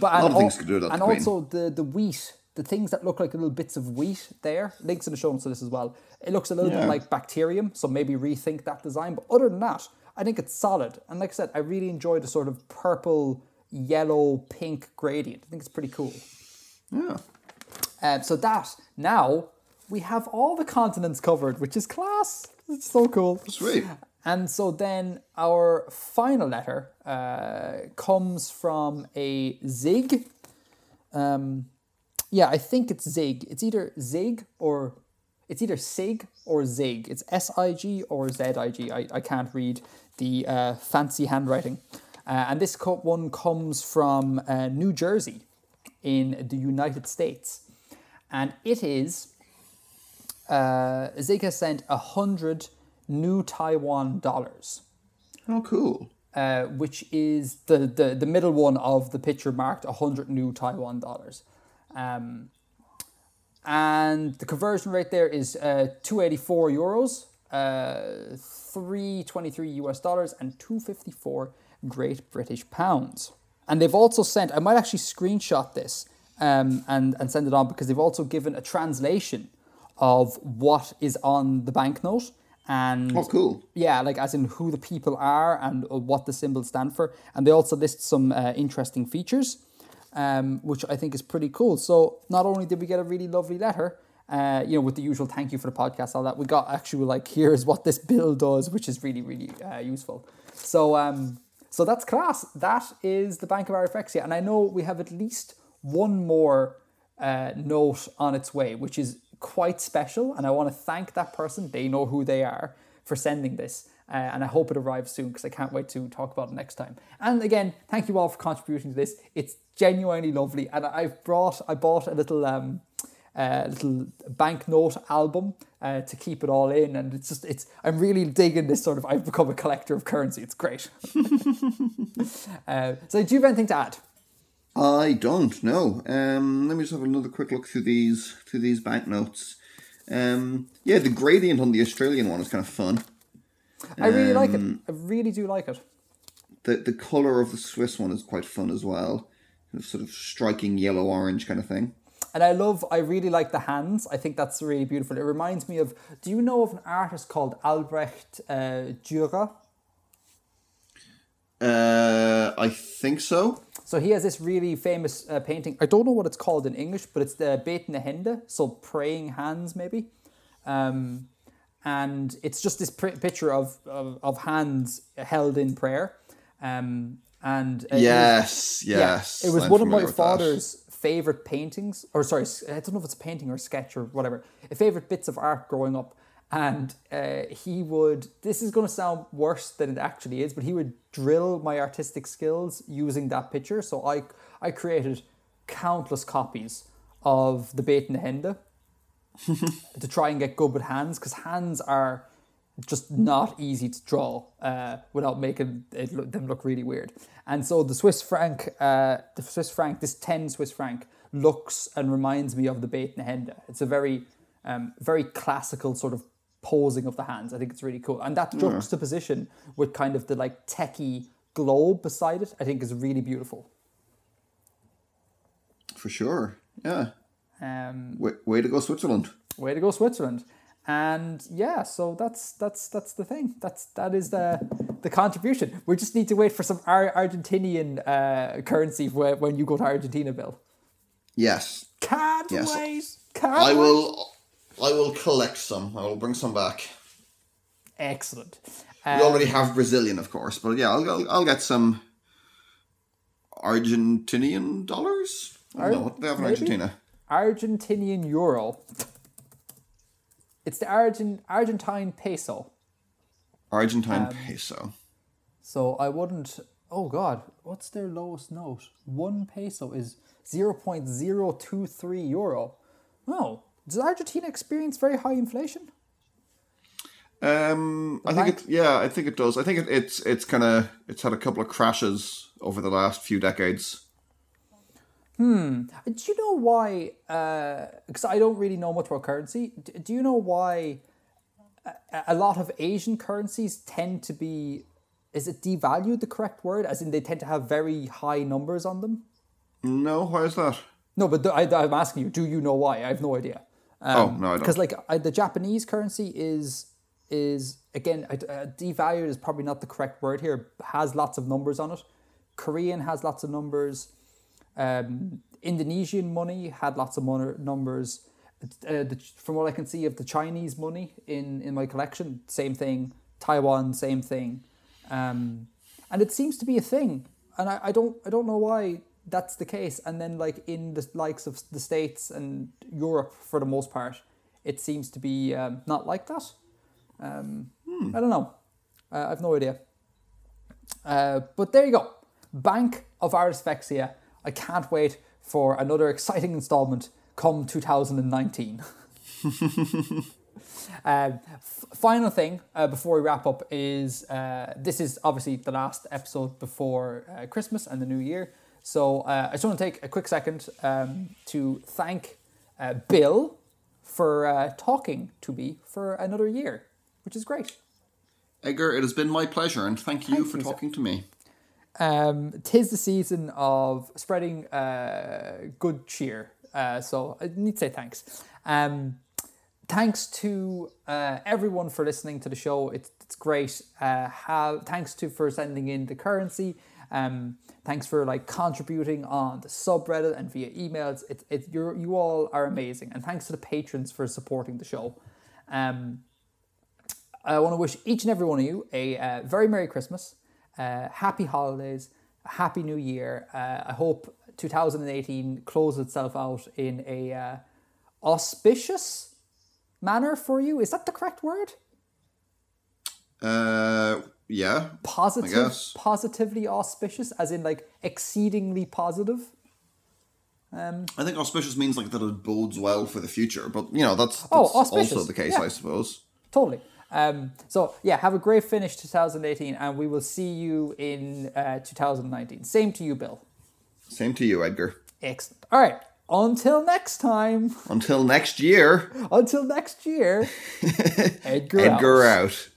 but and lot of things al- could do without and the Queen. also the the wheat, the things that look like little bits of wheat there. Links in the show notes to this as well. It looks a little bit like bacterium, so maybe rethink that design. But other than that, I think it's solid. And like I said, I really enjoy the sort of purple, yellow, pink gradient. I think it's pretty cool. Yeah. Um, so that now we have all the continents covered, which is class. It's so cool. Sweet. And so then our final letter uh, comes from a Zig. Um, yeah, I think it's Zig. It's either Zig or it's either Sig or Zig. It's S I G or Z I G. I, I can't read the uh, fancy handwriting. Uh, and this one comes from uh, New Jersey in the United States. And it is uh, Zig has sent a hundred new Taiwan dollars, Oh, cool. uh, which is the, the, the middle one of the picture marked a hundred new Taiwan dollars. Um, and the conversion rate there is uh, 284 euros, uh, 323 US dollars, and 254 Great British pounds. And they've also sent, I might actually screenshot this um, and, and send it on because they've also given a translation of what is on the banknote. And Oh, cool. yeah, like as in who the people are and uh, what the symbols stand for. And they also list some uh, interesting features, um, which I think is pretty cool. So not only did we get a really lovely letter, uh, you know, with the usual thank you for the podcast, all that, we got actually like here's what this bill does, which is really really uh, useful. So um, so that's class. That is the Bank of Artifexia, and I know we have at least one more uh, note on its way, which is quite special. And I want to thank that person. They know who they are for sending this. Uh, and I hope it arrives soon because I can't wait to talk about it next time. And again, thank you all for contributing to this. It's genuinely lovely. And I've brought, I bought a little um, uh, little banknote album uh, to keep it all in, and it's just it's I'm really digging this sort of I've become a collector of currency. It's great. uh, so do you have anything to add? I don't know. Um, let me just have another quick look through these through these banknotes. Um, yeah, the gradient on the Australian one is kind of fun. I really like it. I really do like it. The the color of the Swiss one is quite fun as well. Sort of striking yellow orange kind of thing. And I love, I really like the hands. I think that's really beautiful. It reminds me of, do you know of an artist called Albrecht uh, Dürer? Uh, I think so. So he has this really famous uh, painting. I don't know what it's called in English, but it's the Betende Hände, so praying hands maybe. Um, and it's just this pr- picture of, of, of hands held in prayer. Um, and uh, yes, yes, yeah, it was I'm one of my with that. father's favorite paintings, or sorry, I don't know if it's a painting or a sketch or whatever. Favorite bits of art growing up, and uh, he would. This is going to sound worse than it actually is, but he would drill my artistic skills using that picture. So I I created countless copies of the Betende Hände to try and get good with hands because hands are just not easy to draw uh, without making it look, them look really weird. And so the Swiss franc, uh, the Swiss franc, this ten Swiss franc looks and reminds me of the Betende Hände. It's a very, um, very classical sort of posing of the hands. I think it's really cool, and that juxtaposition with kind of the like techie globe beside it, I think is really beautiful. for sure. Yeah, Um, way, way to go, Switzerland. Way to go, Switzerland! And yeah, so that's that's that's the thing. That's that is the the contribution. We just need to wait for some Ar- Argentinian uh, currency when, when you go to Argentina, Bill. Yes, Can't Yes. wait. Can't I wait. will. I will collect some. I will bring some back. Excellent. We Uh, already have Brazilian, of course, but yeah, I'll I'll, I'll get some Argentinian dollars. I don't know what do they have in maybe? Argentina. Argentinian euro. It's the Argent Argentine peso. Argentine Um, peso. So I wouldn't. Oh God, what's their lowest note? One peso is zero point zero two three euro. Oh, does Argentina experience very high inflation? Um, I think it. Yeah, I think it does. I think it, it's it's kind of it's had a couple of crashes over the last few decades. Hmm. Do you know why? Because I don't really know much about currency. D- Do you know why a, a lot of Asian currencies tend to be? Is it devalued the correct word? As in, they tend to have very high numbers on them. No, why is that? No, but th- I, I'm asking you. Do you know why? I have no idea. Oh no, I don't. because like I, the Japanese currency is is again uh, devalued is probably not the correct word here. Has lots of numbers on it. Korean has lots of numbers. Um, Indonesian money had lots of mon- numbers. Uh, the, from what I can see of the Chinese money in in my collection, same thing. Taiwan, same thing. Um, and it seems to be a thing, and I, I don't I don't know why that's the case. And then like in the likes of the states and Europe, for the most part, it seems to be um, not like that. Um, I don't know. Uh, I've no idea. Uh, but there you go. Bank of Artifexia. I can't wait for another exciting installment come 2019. Um, f- final thing uh, before we wrap up is uh, this is obviously the last episode before uh, Christmas and the New Year. So uh, I just want to take a quick second um, to thank uh, Bill for uh, talking to me for another year, which is great. Edgar, it has been my pleasure, and thank you Thank for you, talking to me. Um, tis the season of spreading uh, good cheer. Uh, so I need to say thanks. Um, thanks to uh, everyone for listening to the show. It's, it's great. Uh, have, thanks to for sending in the currency. Um, thanks for like contributing on the subreddit and via emails. It's it, you're, you all are amazing. And thanks to the patrons for supporting the show. Um, I want to wish each and every one of you a uh, very Merry Christmas, uh, Happy Holidays, Happy New Year. Uh, I hope 2018 closes itself out in a uh, auspicious manner for you. Is that the correct word? Uh, yeah, Positive, positively auspicious, as in like exceedingly positive. Um, I think auspicious means like that it bodes well for the future, but you know that's, that's Oh, auspicious. also the case, Yeah. I suppose. totally. Um, so yeah, have a great finish 2018, and we will see you in uh, 2019. Same to you, Bill. Same to you, Edgar. Excellent. All right. Until next time. Until next year, Until next year. Edgar. out. Edgar out.